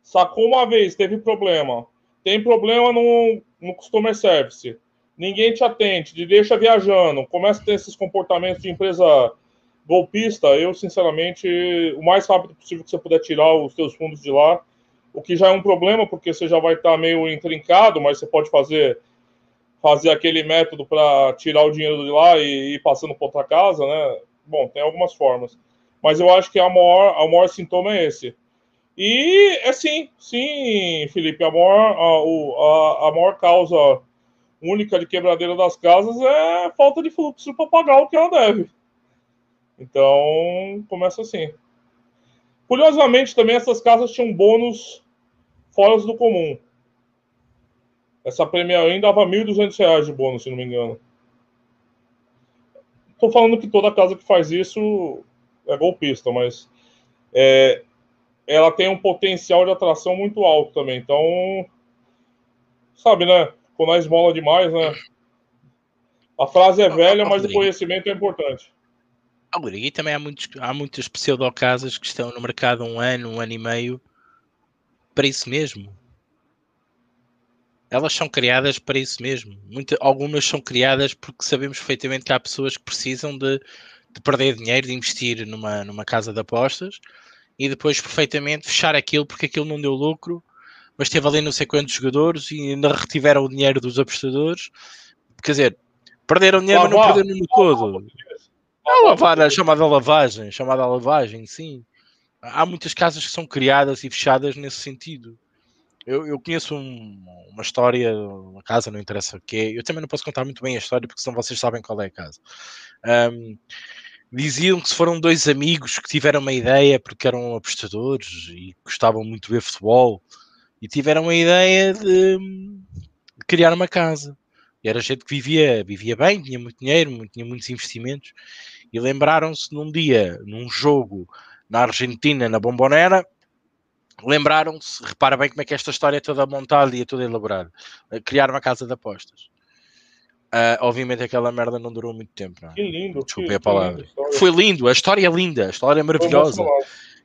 sacou uma vez, teve problema, tem problema no, no customer service, ninguém te atende, te deixa viajando, começa a ter esses comportamentos de empresa golpista, eu, sinceramente, o mais rápido possível que você puder tirar os seus fundos de lá, o que já é um problema, porque você já vai estar meio intrincado, mas você pode fazer fazer aquele método para tirar o dinheiro de lá e ir passando para outra casa, né? Bom, tem algumas formas. Mas eu acho que a maior, a maior sintoma é esse. E é sim, sim, Felipe, a maior, a, a, a maior causa única de quebradeira das casas é a falta de fluxo para pagar o que ela deve. Então, começa assim. Curiosamente, também essas casas tinham bônus fora do comum. Essa premiação dava R$ 1.200 de bônus, se não me engano. Estou falando que toda casa que faz isso é golpista, mas é, ela tem um potencial de atração muito alto também. Então, sabe, né? Quando a esmola demais, né? A frase é velha, mas o conhecimento é importante. Agora, e também há, muitos, há muitas pseudo-casas que estão no mercado um ano, um ano e meio para isso mesmo elas são criadas para isso mesmo. Muita, algumas são criadas porque sabemos perfeitamente que há pessoas que precisam de, de, perder dinheiro, de investir numa, numa casa de apostas e depois perfeitamente fechar aquilo porque aquilo não deu lucro, mas teve ali não sei quantos jogadores e ainda retiveram o dinheiro dos apostadores. Quer dizer, perderam dinheiro, mas não perderam no todo. É lavar, a chamada lavagem, chamada lavagem, sim. Há muitas casas que são criadas e fechadas nesse sentido. Eu, eu conheço um, uma história, uma casa, não interessa o que Eu também não posso contar muito bem a história, porque senão vocês sabem qual é a casa. Um, diziam que se foram dois amigos que tiveram uma ideia, porque eram apostadores e gostavam muito de ver futebol, e tiveram a ideia de, de criar uma casa. E era gente que vivia, vivia bem, tinha muito dinheiro, tinha muitos investimentos, e lembraram-se num dia, num jogo na Argentina, na Bombonera, lembraram-se, repara bem como é que esta história é toda montada e é toda elaborada, criar uma casa de apostas. Uh, obviamente aquela merda não durou muito tempo. Não. É? Que lindo. Desculpe a palavra. Foi lindo, a história é linda, a história é maravilhosa.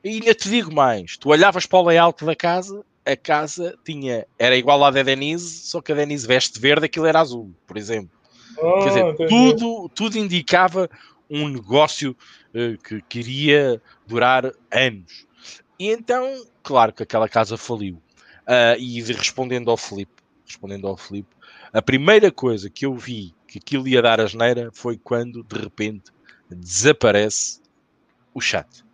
E ainda te digo mais: tu olhavas para o layout da casa, a casa tinha, era igual à da Denise, só que a Denise veste verde, aquilo era azul, por exemplo. Ah, Quer dizer, tudo, tudo indicava um negócio uh, que queria durar anos. E então, claro que aquela casa faliu. Uh, e respondendo ao Filipe, respondendo ao Filipe, a primeira coisa que eu vi que aquilo ia dar asneira foi quando de repente desaparece o chat.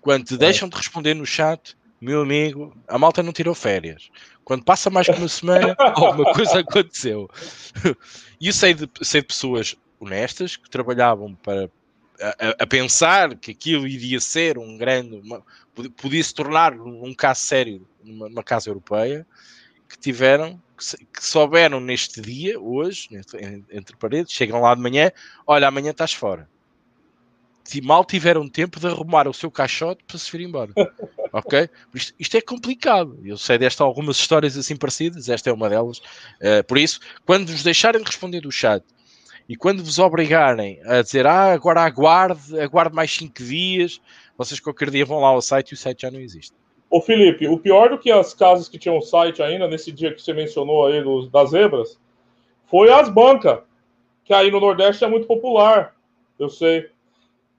Quando te deixam de responder no chat, meu amigo, a malta não tirou férias. Quando passa mais que uma semana, alguma coisa aconteceu. E eu sei de, sei de pessoas honestas que trabalhavam para, a, a, pensar que aquilo iria ser um grande, uma, podia se tornar um caso sério numa, numa casa europeia, que tiveram, que, que, souberam neste dia, hoje, entre, entre paredes, chegam lá de manhã, olha, amanhã estás fora. E mal tiveram tempo de arrumar o seu caixote para se vir embora. ok? Isto, isto, é complicado. Eu sei desta algumas histórias assim parecidas, esta é uma delas. Uh, por isso, quando vos deixarem de responder do chat e quando vos obrigarem a dizer, ah, agora aguarde, aguarde mais 5 dias, vocês qualquer dia vão lá ao site e o site já não existe. Ô Felipe, o pior do que as casas que tinham site ainda, nesse dia que você mencionou aí dos, das zebras, foi as bancas, que aí no Nordeste é muito popular, eu sei.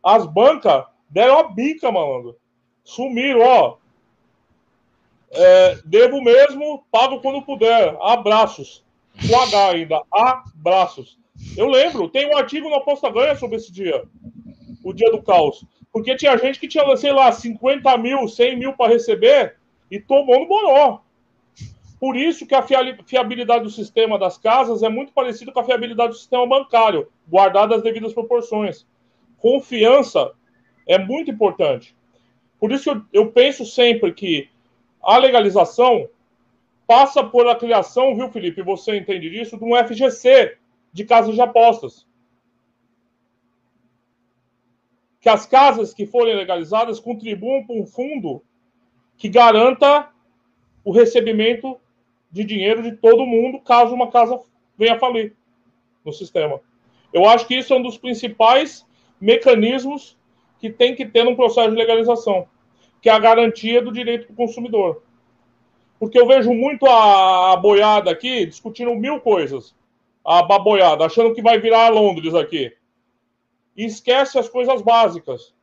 As bancas deram a bica, malandro. Sumiram, ó. É, devo mesmo, pago quando puder. Abraços. Com H ainda. Abraços. Eu lembro, tem um artigo na Aposta Ganha sobre esse dia. O dia do caos. Porque tinha gente que tinha, sei lá, 50 mil, 100 mil para receber e tomou no boró. Por isso que a fiabilidade do sistema das casas é muito parecida com a fiabilidade do sistema bancário, guardadas as devidas proporções. Confiança é muito importante. Por isso eu, eu penso sempre que a legalização passa por a criação, viu, Felipe? Você entende disso? De um FGC de casas de apostas. Que as casas que forem legalizadas contribuam para um fundo que garanta o recebimento de dinheiro de todo mundo caso uma casa venha falir no sistema. Eu acho que isso é um dos principais mecanismos que tem que ter num processo de legalização, que é a garantia do direito do consumidor. Porque eu vejo muito a, boiada aqui discutindo mil coisas. A baboiada, achando que vai virar Londres aqui. E esquece as coisas básicas.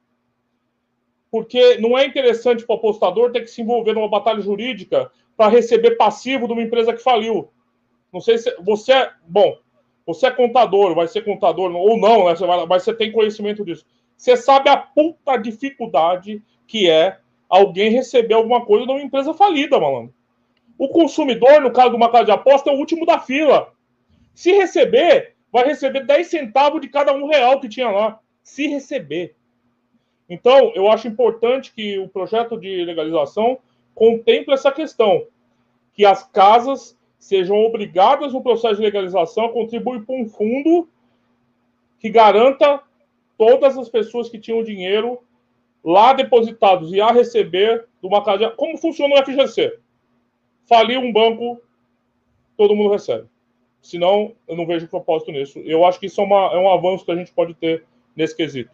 Porque não é interessante para o apostador ter que se envolver numa batalha jurídica para receber passivo de uma empresa que faliu. Não sei se você é. Bom, você é contador, vai ser contador ou não, né? Mas você tem conhecimento disso. Você sabe a puta dificuldade que é alguém receber alguma coisa de uma empresa falida, malandro. O consumidor, no caso de uma casa de aposta, é o último da fila. Se receber, vai receber 10 centavos de cada um real que tinha lá. Se receber. Então, eu acho importante que o projeto de legalização contempla essa questão, que as casas sejam obrigadas no processo de legalização a contribuir para um fundo que garanta todas as pessoas que tinham dinheiro lá depositados e a receber de uma casa. Como funciona o FGC? Faliu um banco, todo mundo recebe. Senão, eu não vejo propósito nisso. Eu acho que isso é, uma, é um avanço que a gente pode ter nesse quesito.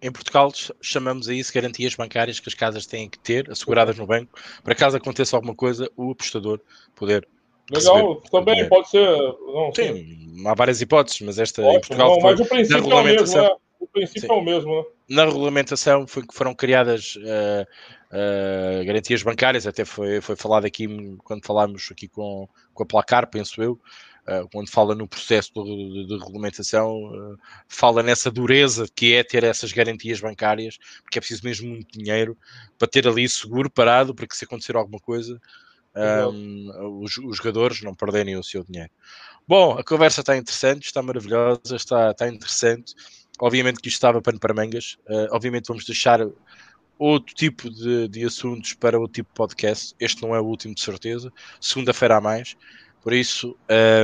Em Portugal chamamos a isso garantias bancárias que as casas têm que ter, asseguradas no banco, para caso aconteça alguma coisa, o apostador poder. Legal, também pode ser. Não, sim, sim, há várias hipóteses, mas esta Ótimo, em Portugal não, mas o princípio na regulamentação. É o, mesmo, né? o princípio sim. é o mesmo, né? Na regulamentação foi, foram criadas uh, uh, garantias bancárias, até foi, foi falado aqui quando falámos aqui com, com a Placar, penso eu, uh, quando fala no processo de, de regulamentação, uh, fala nessa dureza que é ter essas garantias bancárias, porque é preciso mesmo muito dinheiro para ter ali seguro parado, para que se acontecer alguma coisa, um, os, os, jogadores não perderem o seu dinheiro. Bom, a conversa está interessante, está maravilhosa, está, está interessante. Obviamente que isto estava pano para mangas. Obviamente vamos deixar outro tipo de, de, assuntos para o tipo de podcast. Este não é o último, de certeza. Segunda-feira há mais. Por isso,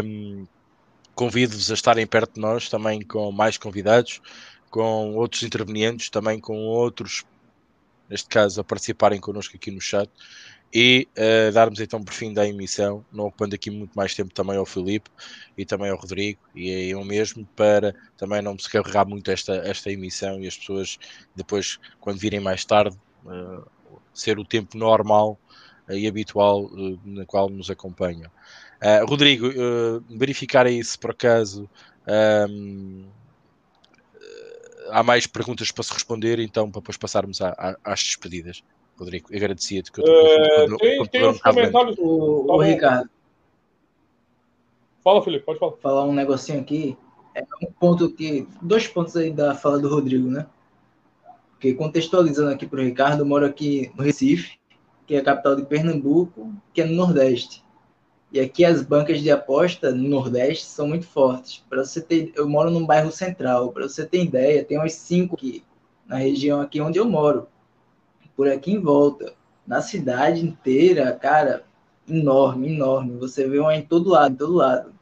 um, convido-vos a estarem perto de nós também com mais convidados, com outros intervenientes, também com outros, neste caso, a participarem connosco aqui no chat e uh, darmos então por fim da emissão, não ocupando aqui muito mais tempo também ao Filipe e também ao Rodrigo e a eu mesmo, para também não me carregar muito esta, esta emissão e as pessoas depois, quando virem mais tarde, uh, ser o tempo normal uh, e habitual na qual nos acompanham. Uh, Rodrigo, uh, verificar aí se por acaso um, há mais perguntas para se responder, então para depois passarmos a, a, às despedidas. Rodrigo, agradecia-te que eu uh, tem, tem uns comentários. O, o Ricardo. Fala, Felipe, pode falar. Falar um negocinho aqui. É um ponto que. Dois pontos aí da fala do Rodrigo, né? Porque contextualizando aqui para o Ricardo, eu moro aqui no Recife, que é a capital de Pernambuco, que é no Nordeste. E aqui as bancas de aposta no Nordeste são muito fortes. Para você ter, eu moro num bairro central. Para você ter ideia, tem umas cinco aqui na região aqui onde eu moro. Por aqui em volta, na cidade inteira, cara, enorme, enorme. Você vê uma em todo lado, em todo lado.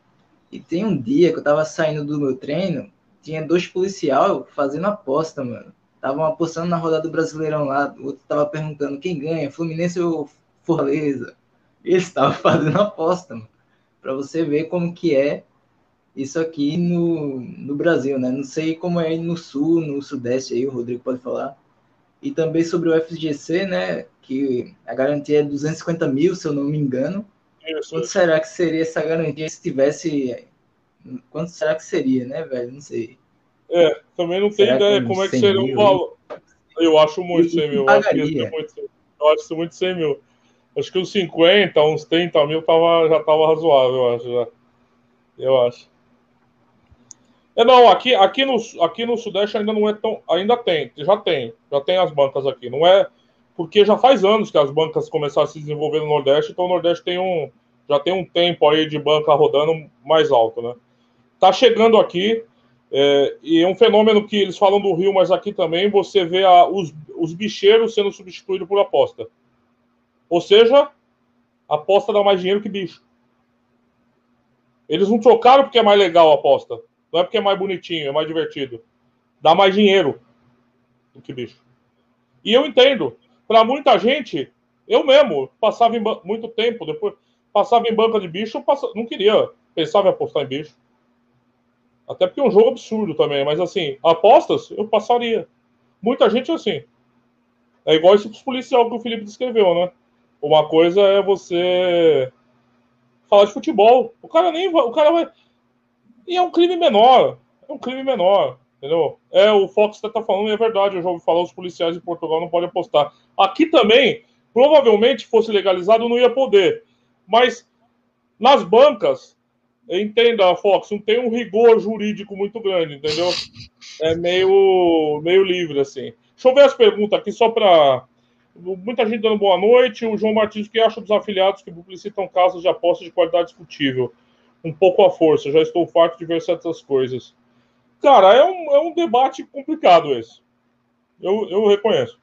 E tem um dia que eu tava saindo do meu treino, tinha dois policiais fazendo aposta, mano. Estavam apostando na rodada do Brasileirão lá. O outro tava perguntando quem ganha, Fluminense ou Fortaleza eles estavam fazendo aposta, para você ver como que é isso aqui no, no Brasil, né? Não sei como é no sul, no sudeste aí, o Rodrigo pode falar. E também sobre o FGC, né? Que a garantia é 250 mil, se eu não me engano. Isso. Quanto será que seria essa garantia se tivesse. Quanto será que seria, né, velho? Não sei. É, também não tenho ideia como é que seria o valor. Eu acho muito 100 mil. Eu acho, muito, eu acho isso muito 100 mil. Acho que uns 50, uns 30 mil tava, já estava razoável, eu acho. Já. Eu acho. É, não, aqui, aqui, no, aqui no Sudeste ainda não é tão. Ainda tem, já tem. Já tem as bancas aqui. Não é. porque já faz anos que as bancas começaram a se desenvolver no Nordeste, então o Nordeste tem um, já tem um tempo aí de banca rodando mais alto, né? Tá chegando aqui, é, e é um fenômeno que eles falam do Rio, mas aqui também você vê a, os, os bicheiros sendo substituídos por aposta. Ou seja, aposta dá mais dinheiro que bicho. Eles não trocaram porque é mais legal a aposta. Não é porque é mais bonitinho, é mais divertido. Dá mais dinheiro do que bicho. E eu entendo. Para muita gente, eu mesmo passava em muito tempo, depois passava em banca de bicho, passava, não queria, pensava em apostar em bicho. Até porque é um jogo absurdo também, mas assim, apostas eu passaria. Muita gente é assim. É igual esse policial que o Felipe descreveu, né? Uma coisa é você falar de futebol. O cara nem vai, o cara vai e é um crime menor, é um crime menor, entendeu? É o Fox está falando, é verdade, eu já ouvi falar, os policiais em Portugal não podem apostar. Aqui também, provavelmente fosse legalizado, não ia poder. Mas nas bancas, entenda, Fox, não tem um rigor jurídico muito grande, entendeu? É meio, meio livre, assim. Deixa eu ver as perguntas aqui, só para. Muita gente dando boa noite. O João Martins, o que acha dos afiliados que publicitam casas de aposta de qualidade discutível? Um pouco à força, já estou farto de ver certas coisas. Cara, é um, é um debate complicado esse. Eu, eu reconheço.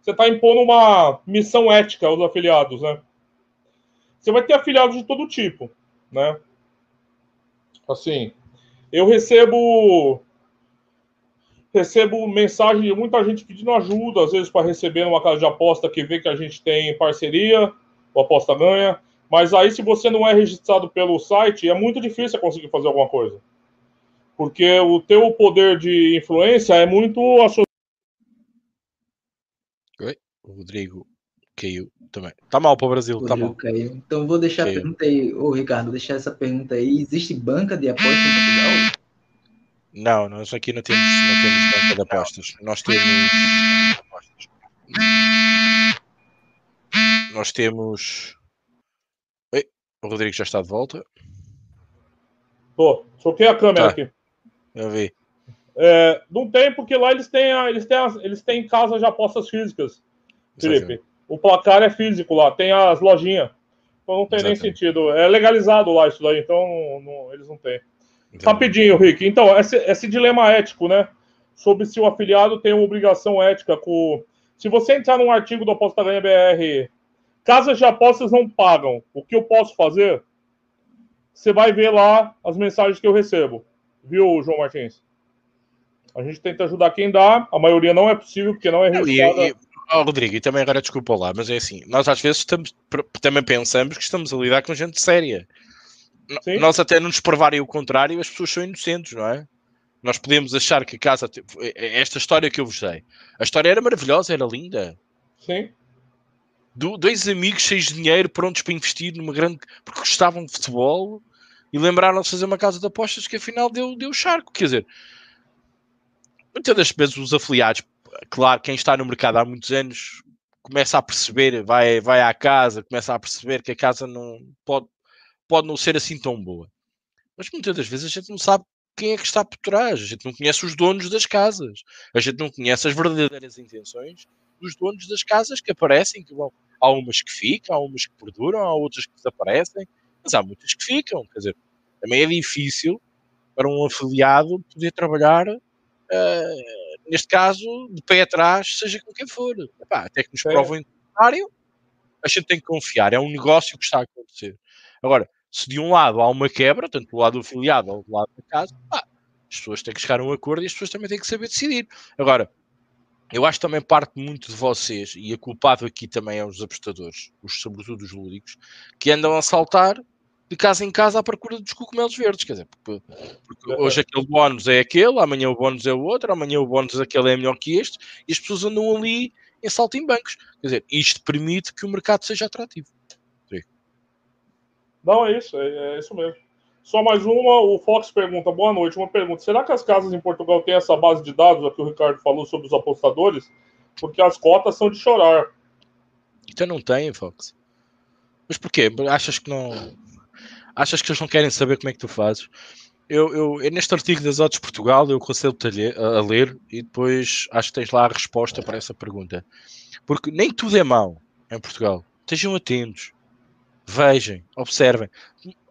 Você está impondo uma missão ética aos afiliados, né? Você vai ter afiliados de todo tipo né? Assim, eu recebo recebo mensagem de muita gente pedindo ajuda, às vezes para receber numa casa de aposta que vê que a gente tem parceria, o aposta ganha. Mas aí, se você não é registrado pelo site, é muito difícil conseguir fazer alguma coisa. Porque o teu poder de influência é muito associado. Oi, o Rodrigo caiu também. Tá mal para o Brasil, o tá mal. Caiu. Então vou deixar caiu. a pergunta aí, ô Ricardo, vou deixar essa pergunta aí. Existe banca de apostas em Portugal? Não, nós aqui não temos, não temos banca de apostas. Nós temos. Nós temos. O Rodrigo já está de volta. Tô, soquei a câmera tá. aqui. Eu vi. É, não tem, porque lá eles têm, eles têm, eles têm casas de apostas físicas, Felipe o placar é físico lá, tem as lojinhas. Então não tem Exatamente. nem sentido. É legalizado lá isso daí, então não, eles não têm. Rapidinho, Rick. Então, esse, esse, dilema ético, né? Sobre se o afiliado tem uma obrigação ética com. Se você entrar num artigo do Aposta Ganha BR, casas de apostas não pagam. O que eu posso fazer? Você vai ver lá as mensagens que eu recebo. Viu, João Martins? A gente tenta ajudar quem dá. A maioria não é possível, porque não é registrada. E, e, Oh, Rodrigo, e também agora desculpa lá, mas é assim, nós às vezes estamos, também pensamos que estamos a lidar com gente séria. Sim. Nós até não nos provarem o contrário, as pessoas são inocentes, não é? Nós podemos achar que a casa. É, é esta história que eu vos dei. A história era maravilhosa, era linda. Sim. Do, dois amigos cheios de dinheiro, prontos para investir numa grande. porque gostavam de futebol e lembraram-se de fazer uma casa de apostas que afinal deu, deu charco. Quer dizer, muitas das vezes os afiliados claro, quem está no mercado há muitos anos começa a perceber, vai, vai à casa, começa a perceber que a casa não pode, pode não ser assim tão boa. Mas muitas das vezes a gente não sabe quem é que está por trás, a gente não conhece os donos das casas, a gente não conhece as verdadeiras intenções dos donos das casas que aparecem, que vão, há umas que ficam, há umas que perduram, há outras que desaparecem, mas há muitas que ficam, quer dizer, também é difícil para um afiliado poder trabalhar uh, neste caso, de pé atrás, seja com quem for. Epá, até que nos provam o contrário, a gente tem que confiar. É um negócio que está a acontecer. Agora, se de um lado há uma quebra, tanto do lado do afiliado ou do lado da casa, pá, as pessoas têm que chegar a um acordo e as pessoas também têm que saber decidir. Agora, eu acho que também parte muito de vocês, e a culpado aqui também é os apostadores, os, sobretudo os lúdicos, que andam a saltar de casa em casa à procura dos cogumelos verdes. Quer dizer, porque, porque hoje aquele bónus é aquele, amanhã o bónus é o outro, amanhã o bónus aquele é melhor que este, e as pessoas andam ali em salto em bancos. Quer dizer, isto permite que o mercado seja atrativo. Não, é isso, é, é, isso mesmo. Só mais uma, o Fox pergunta, boa noite, uma pergunta, será que as casas em Portugal têm essa base de dados, que o Ricardo falou sobre os apostadores? Porque as cotas são de chorar. Então não tem, Fox. Mas porquê? Achas que não... Achas que eles não querem saber como é que tu fazes? eu, eu, neste artigo das Odds Portugal, eu aconselho-te a, a, ler e depois acho que tens lá a resposta para essa pergunta. Porque nem tudo é mau em Portugal. Estejam atentos, vejam, observem.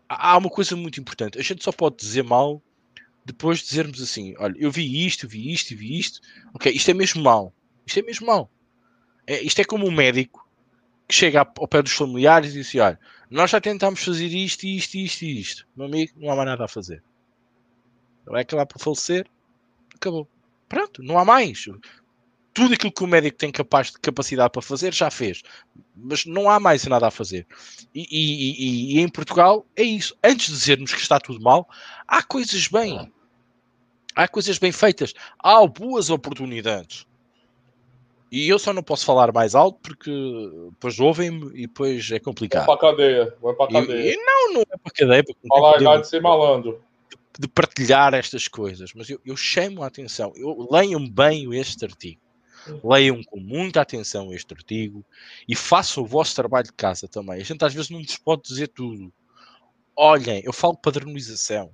Há uma coisa muito importante: a gente só pode dizer mal depois de dizermos assim: olha, eu vi isto, vi isto, vi isto, ok, isto é mesmo mau, isto é mesmo mau. É, isto é como um médico que chega ao pé dos familiares e diz assim: olha, nós já tentámos fazer isto, isto, isto e isto, meu amigo, não há mais nada a fazer. Ele é acabar por falecer, acabou. Pronto, não há mais. Tudo aquilo que o médico tem capaz, capacidade para fazer, já fez. Mas não há mais nada a fazer. E, e, e, e em Portugal é isso. Antes de dizermos que está tudo mal, há coisas bem. Há coisas bem feitas. Há boas oportunidades. E eu só não posso falar mais alto porque depois ouvem-me e depois é complicado. Vai para cadeia, vai para cadeia. E, e, não, não é para cadeia. Falar de ser malandro de partilhar estas coisas, mas eu, eu chamo a atenção, eu, leiam bem este artigo, leiam com muita atenção este artigo e façam o vosso trabalho de casa também. A gente às vezes não nos pode dizer tudo. Olhem, eu falo padronização,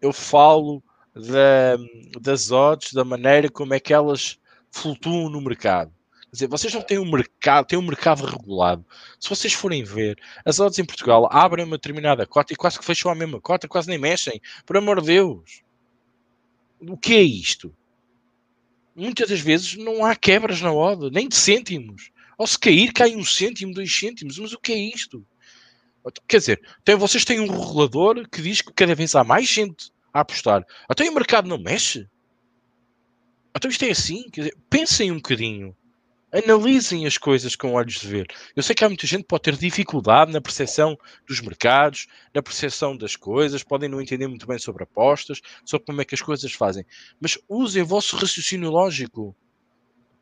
eu falo da, das odds, da maneira como é que elas flutuam no mercado dizer, vocês não têm um mercado, têm um mercado regulado. Se vocês forem ver, as odds em Portugal abrem uma determinada cota e quase que fecham a mesma cota, quase nem mexem. Por amor de Deus. O que é isto? Muitas das vezes não há quebras na odd, nem de cêntimos. Ou se cair, cai um cêntimo, dois cêntimos. Mas o que é isto? Quer dizer, tem, vocês têm um regulador que diz que cada vez há mais gente a apostar. Até o mercado não mexe. Então isto é assim. Quer dizer, pensem um bocadinho analisem as coisas com olhos de ver. Eu sei que há muita gente que pode ter dificuldade na percepção dos mercados, na percepção das coisas, podem não entender muito bem sobre apostas, sobre como é que as coisas fazem. Mas usem o vosso raciocínio lógico.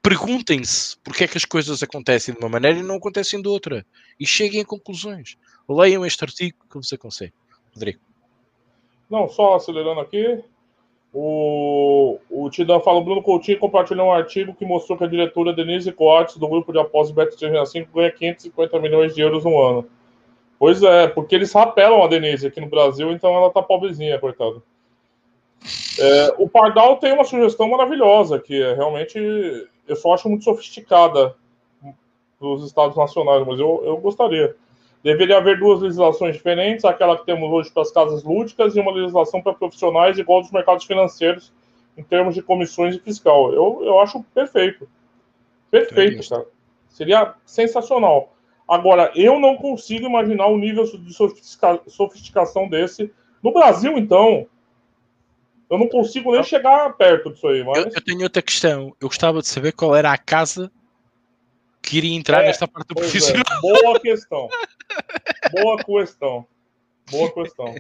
Perguntem-se porque é que as coisas acontecem de uma maneira e não acontecem de outra. E cheguem a conclusões. Leiam este artigo que vos aconselho. Rodrigo. Não, só acelerando aqui, o, o Tidão fala, o Bruno Coutinho compartilhou um artigo que mostrou que a diretora Denise Coates, do grupo de apostas Beto 365, ganha 550 milhões de euros no ano. Pois é, porque eles rapelam a Denise aqui no Brasil, então ela tá pobrezinha, coitada. É, o Pardal tem uma sugestão maravilhosa, que é realmente, eu só acho muito sofisticada para os estados nacionais, mas eu, eu gostaria. Deveria haver duas legislações diferentes, aquela que temos hoje para as casas lúdicas e uma legislação para profissionais igual dos mercados financeiros, em termos de comissões e fiscal. Eu, eu acho perfeito. Perfeito, cara. Seria sensacional. Agora, eu não consigo imaginar um nível de sofisticação desse. No Brasil, então, eu não consigo nem chegar perto disso aí. Mas... Eu, eu, tenho outra questão. Eu gostava de saber qual era a casa que iria entrar é, nesta parte do é. profissional. É. Boa questão. Boa questão. Boa questão.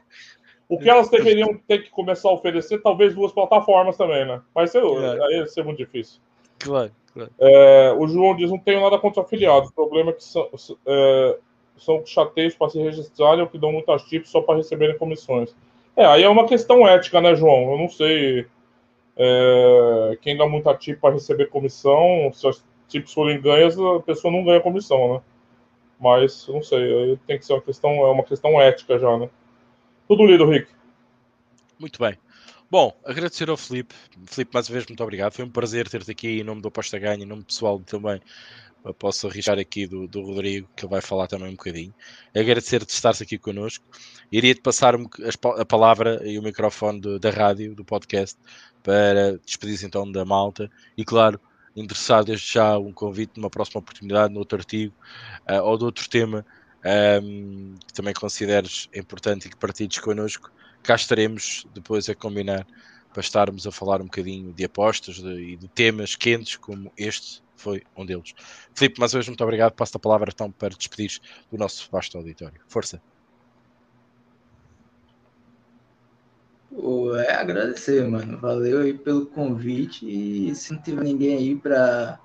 O que elas deveriam ter que começar a oferecer, talvez duas plataformas também, né? Mas claro. aí ia ser muito difícil. Claro, claro. É, o João diz: não tenho nada contra afiliados. O problema é que são, é, são chateios para se registrarem ou que dão muitas chips só para receberem comissões. É, aí é uma questão ética, né, João? Eu não sei é, quem dá muita chip para receber comissão, se as chips forem ganhas, a pessoa não ganha comissão, né? Mas, não sei, tem que ser uma questão, é uma questão ética já, né? Tudo lido, Rick. Muito bem. Bom, agradecer ao Felipe. Felipe, mais uma vez, muito obrigado. Foi um prazer ter-te aqui em nome do Aposta Ganha, em nome pessoal também. Posso arriscar aqui do, do Rodrigo, que ele vai falar também um bocadinho. Agradecer-te de estares aqui connosco. Iria-te passar a palavra e o microfone da rádio, do podcast, para despedir então da malta. E claro, interessado desde já um convite numa próxima oportunidade, noutro artigo uh, ou de outro tema um, ehm, que também consideres importante e que partilhes connosco, cá estaremos depois a combinar para estarmos a falar um bocadinho de apostas de, e de temas quentes como este foi um deles. Filipe, mais uma vez, muito obrigado. Passo a palavra então para despedir do nosso vasto auditório. Força. Pô, é agradecer, mano. Valeu aí pelo convite. E se não tiver ninguém aí pra,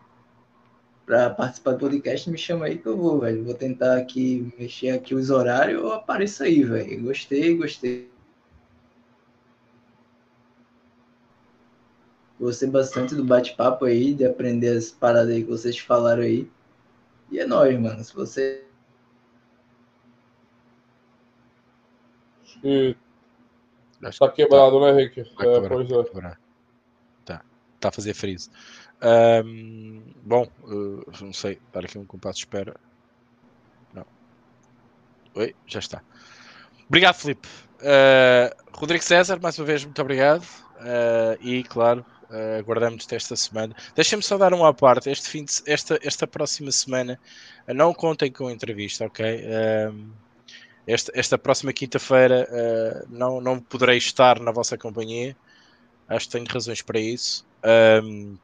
pra participar do podcast, me chama aí que eu vou, velho. Vou tentar aqui mexer aqui os horários, eu apareço aí, velho. Gostei, gostei. Gostei bastante do bate-papo aí, de aprender as paradas aí que vocês falaram aí. E é nóis, mano. Se você. Está quebrado, tá. né, Henrique? É, pois é. Tá. Está a fazer freeze. Um, bom, uh, não sei, para aqui um compasso de espera. Não. Oi, já está. Obrigado, Felipe. Uh, Rodrigo César, mais uma vez, muito obrigado. Uh, e, claro, uh, aguardamos-te esta semana. Deixem-me só dar um à parte. Este fim de, esta, esta próxima semana, não contem com a entrevista, ok? Esta, esta próxima quinta-feira não, não poderei estar na vossa companhia. Acho que tenho razões para isso. Um,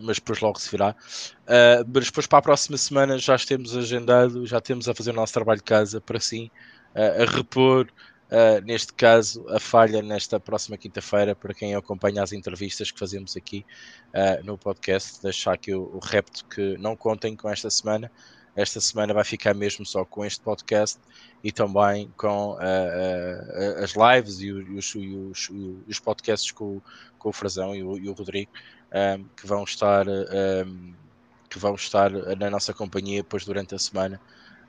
mas depois logo se virá. Uh, mas depois para a próxima semana já temos agendado, já temos a fazer o nosso trabalho de casa para sim uh, a repor, uh, neste caso, a falha nesta próxima quinta-feira, para quem acompanha as entrevistas que fazemos aqui no podcast, deixar aqui o, o repto que não contem com esta semana. Esta semana vai ficar mesmo só com este podcast e também com as lives e os, e os, os podcasts com, com o Frazão e o, e o Rodrigo um, que vão estar um, que vão estar na nossa companhia depois durante a semana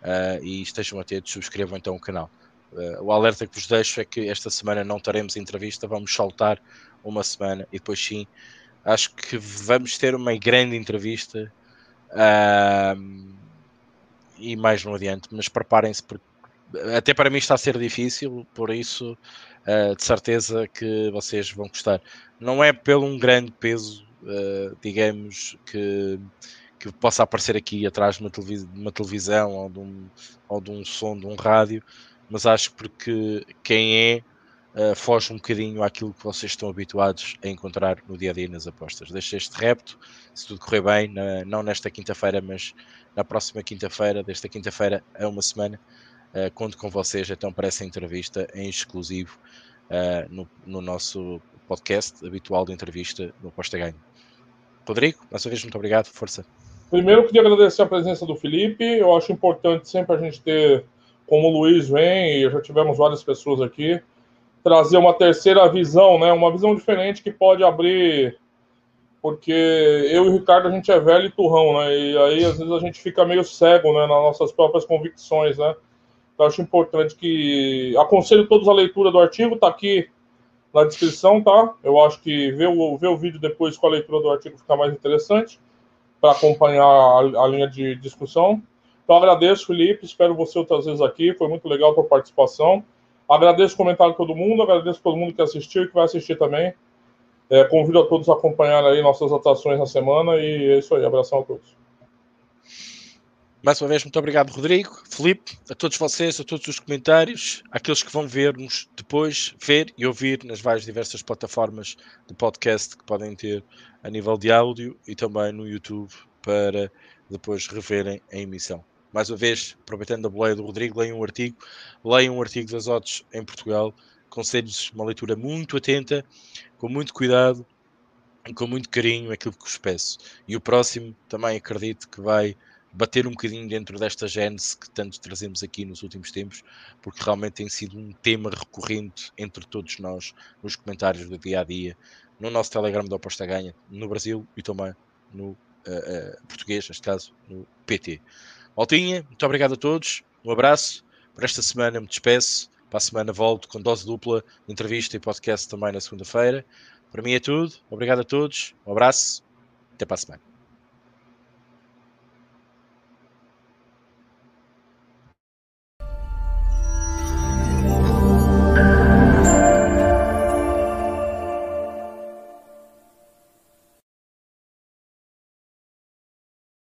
uh, e estejam atentos, subscrevam então o canal. Uh, o alerta que vos deixo é que esta semana não teremos entrevista, vamos saltar uma semana e depois sim, acho que vamos ter uma grande entrevista uh, e mais no adiante, mas preparem-se porque até para mim está a ser difícil, por isso uh, de certeza que vocês vão gostar. Não é pelo um grande peso uh, digamos, que, que possa aparecer aqui atrás de uma, televis de uma televisão ou de, um, ou de um som de um rádio, mas acho porque quem é uh, foge um bocadinho àquilo que vocês estão habituados a encontrar no dia a dia nas apostas. Deixo este repto, se tudo correr bem, na, não nesta quinta-feira, mas na próxima quinta-feira, desta quinta-feira a uma semana, uh, conto com vocês então para essa entrevista em exclusivo uh, no, no nosso podcast habitual de entrevista no Posta Ganho. Rodrigo, mais uma vez, muito obrigado. Força. Primeiro, queria agradecer a presença do Felipe. Eu acho importante sempre a gente ter, como o Luiz vem, e já tivemos várias pessoas aqui, trazer uma terceira visão, né? Uma visão diferente que pode abrir. Porque eu e o Ricardo, a gente é velho e turrão, né? E aí, às vezes, a gente fica meio cego, né? Nas nossas próprias convicções, né? Então, acho importante que. Aconselho todos a leitura do artigo, tá aqui na descrição, tá? Eu acho que ver o, ver o vídeo depois com a leitura do artigo fica mais interessante para acompanhar a, a, linha de discussão. Então, agradeço, Felipe. Espero você outras vezes aqui. Foi muito legal a tua participação. Agradeço o comentário de todo mundo. Agradeço todo mundo que assistiu e que vai assistir também. É, convido a todos a acompanhar aí nossas atrações na semana. E é isso aí. Abração a todos. Mais uma vez, muito obrigado, Rodrigo, Felipe, a todos vocês, a todos os comentários, aqueles que vão ver-nos depois, ver e ouvir nas várias diversas plataformas de podcast que podem ter a nível de áudio e também no YouTube para depois reverem a emissão. Mais uma vez, aproveitando a boleia do Rodrigo, leiam um artigo, leiam um artigo das odds em Portugal, conselho-vos uma leitura muito atenta, com muito cuidado e com muito carinho aquilo que vos peço. E o próximo também acredito que vai bater um bocadinho dentro desta gênese que tanto trazemos aqui nos últimos tempos, porque realmente tem sido um tema recorrente entre todos nós nos comentários do dia a dia, no nosso Telegram da Aposta Ganha, no Brasil e também no uh, uh, português, neste caso no PT. Maltinha, muito obrigado a todos, um abraço. Por esta semana me despeço. Para a semana volto com dose dupla, entrevista e podcast também na segunda-feira. Para mim é tudo. Obrigado a todos. Um abraço. Até para a semana.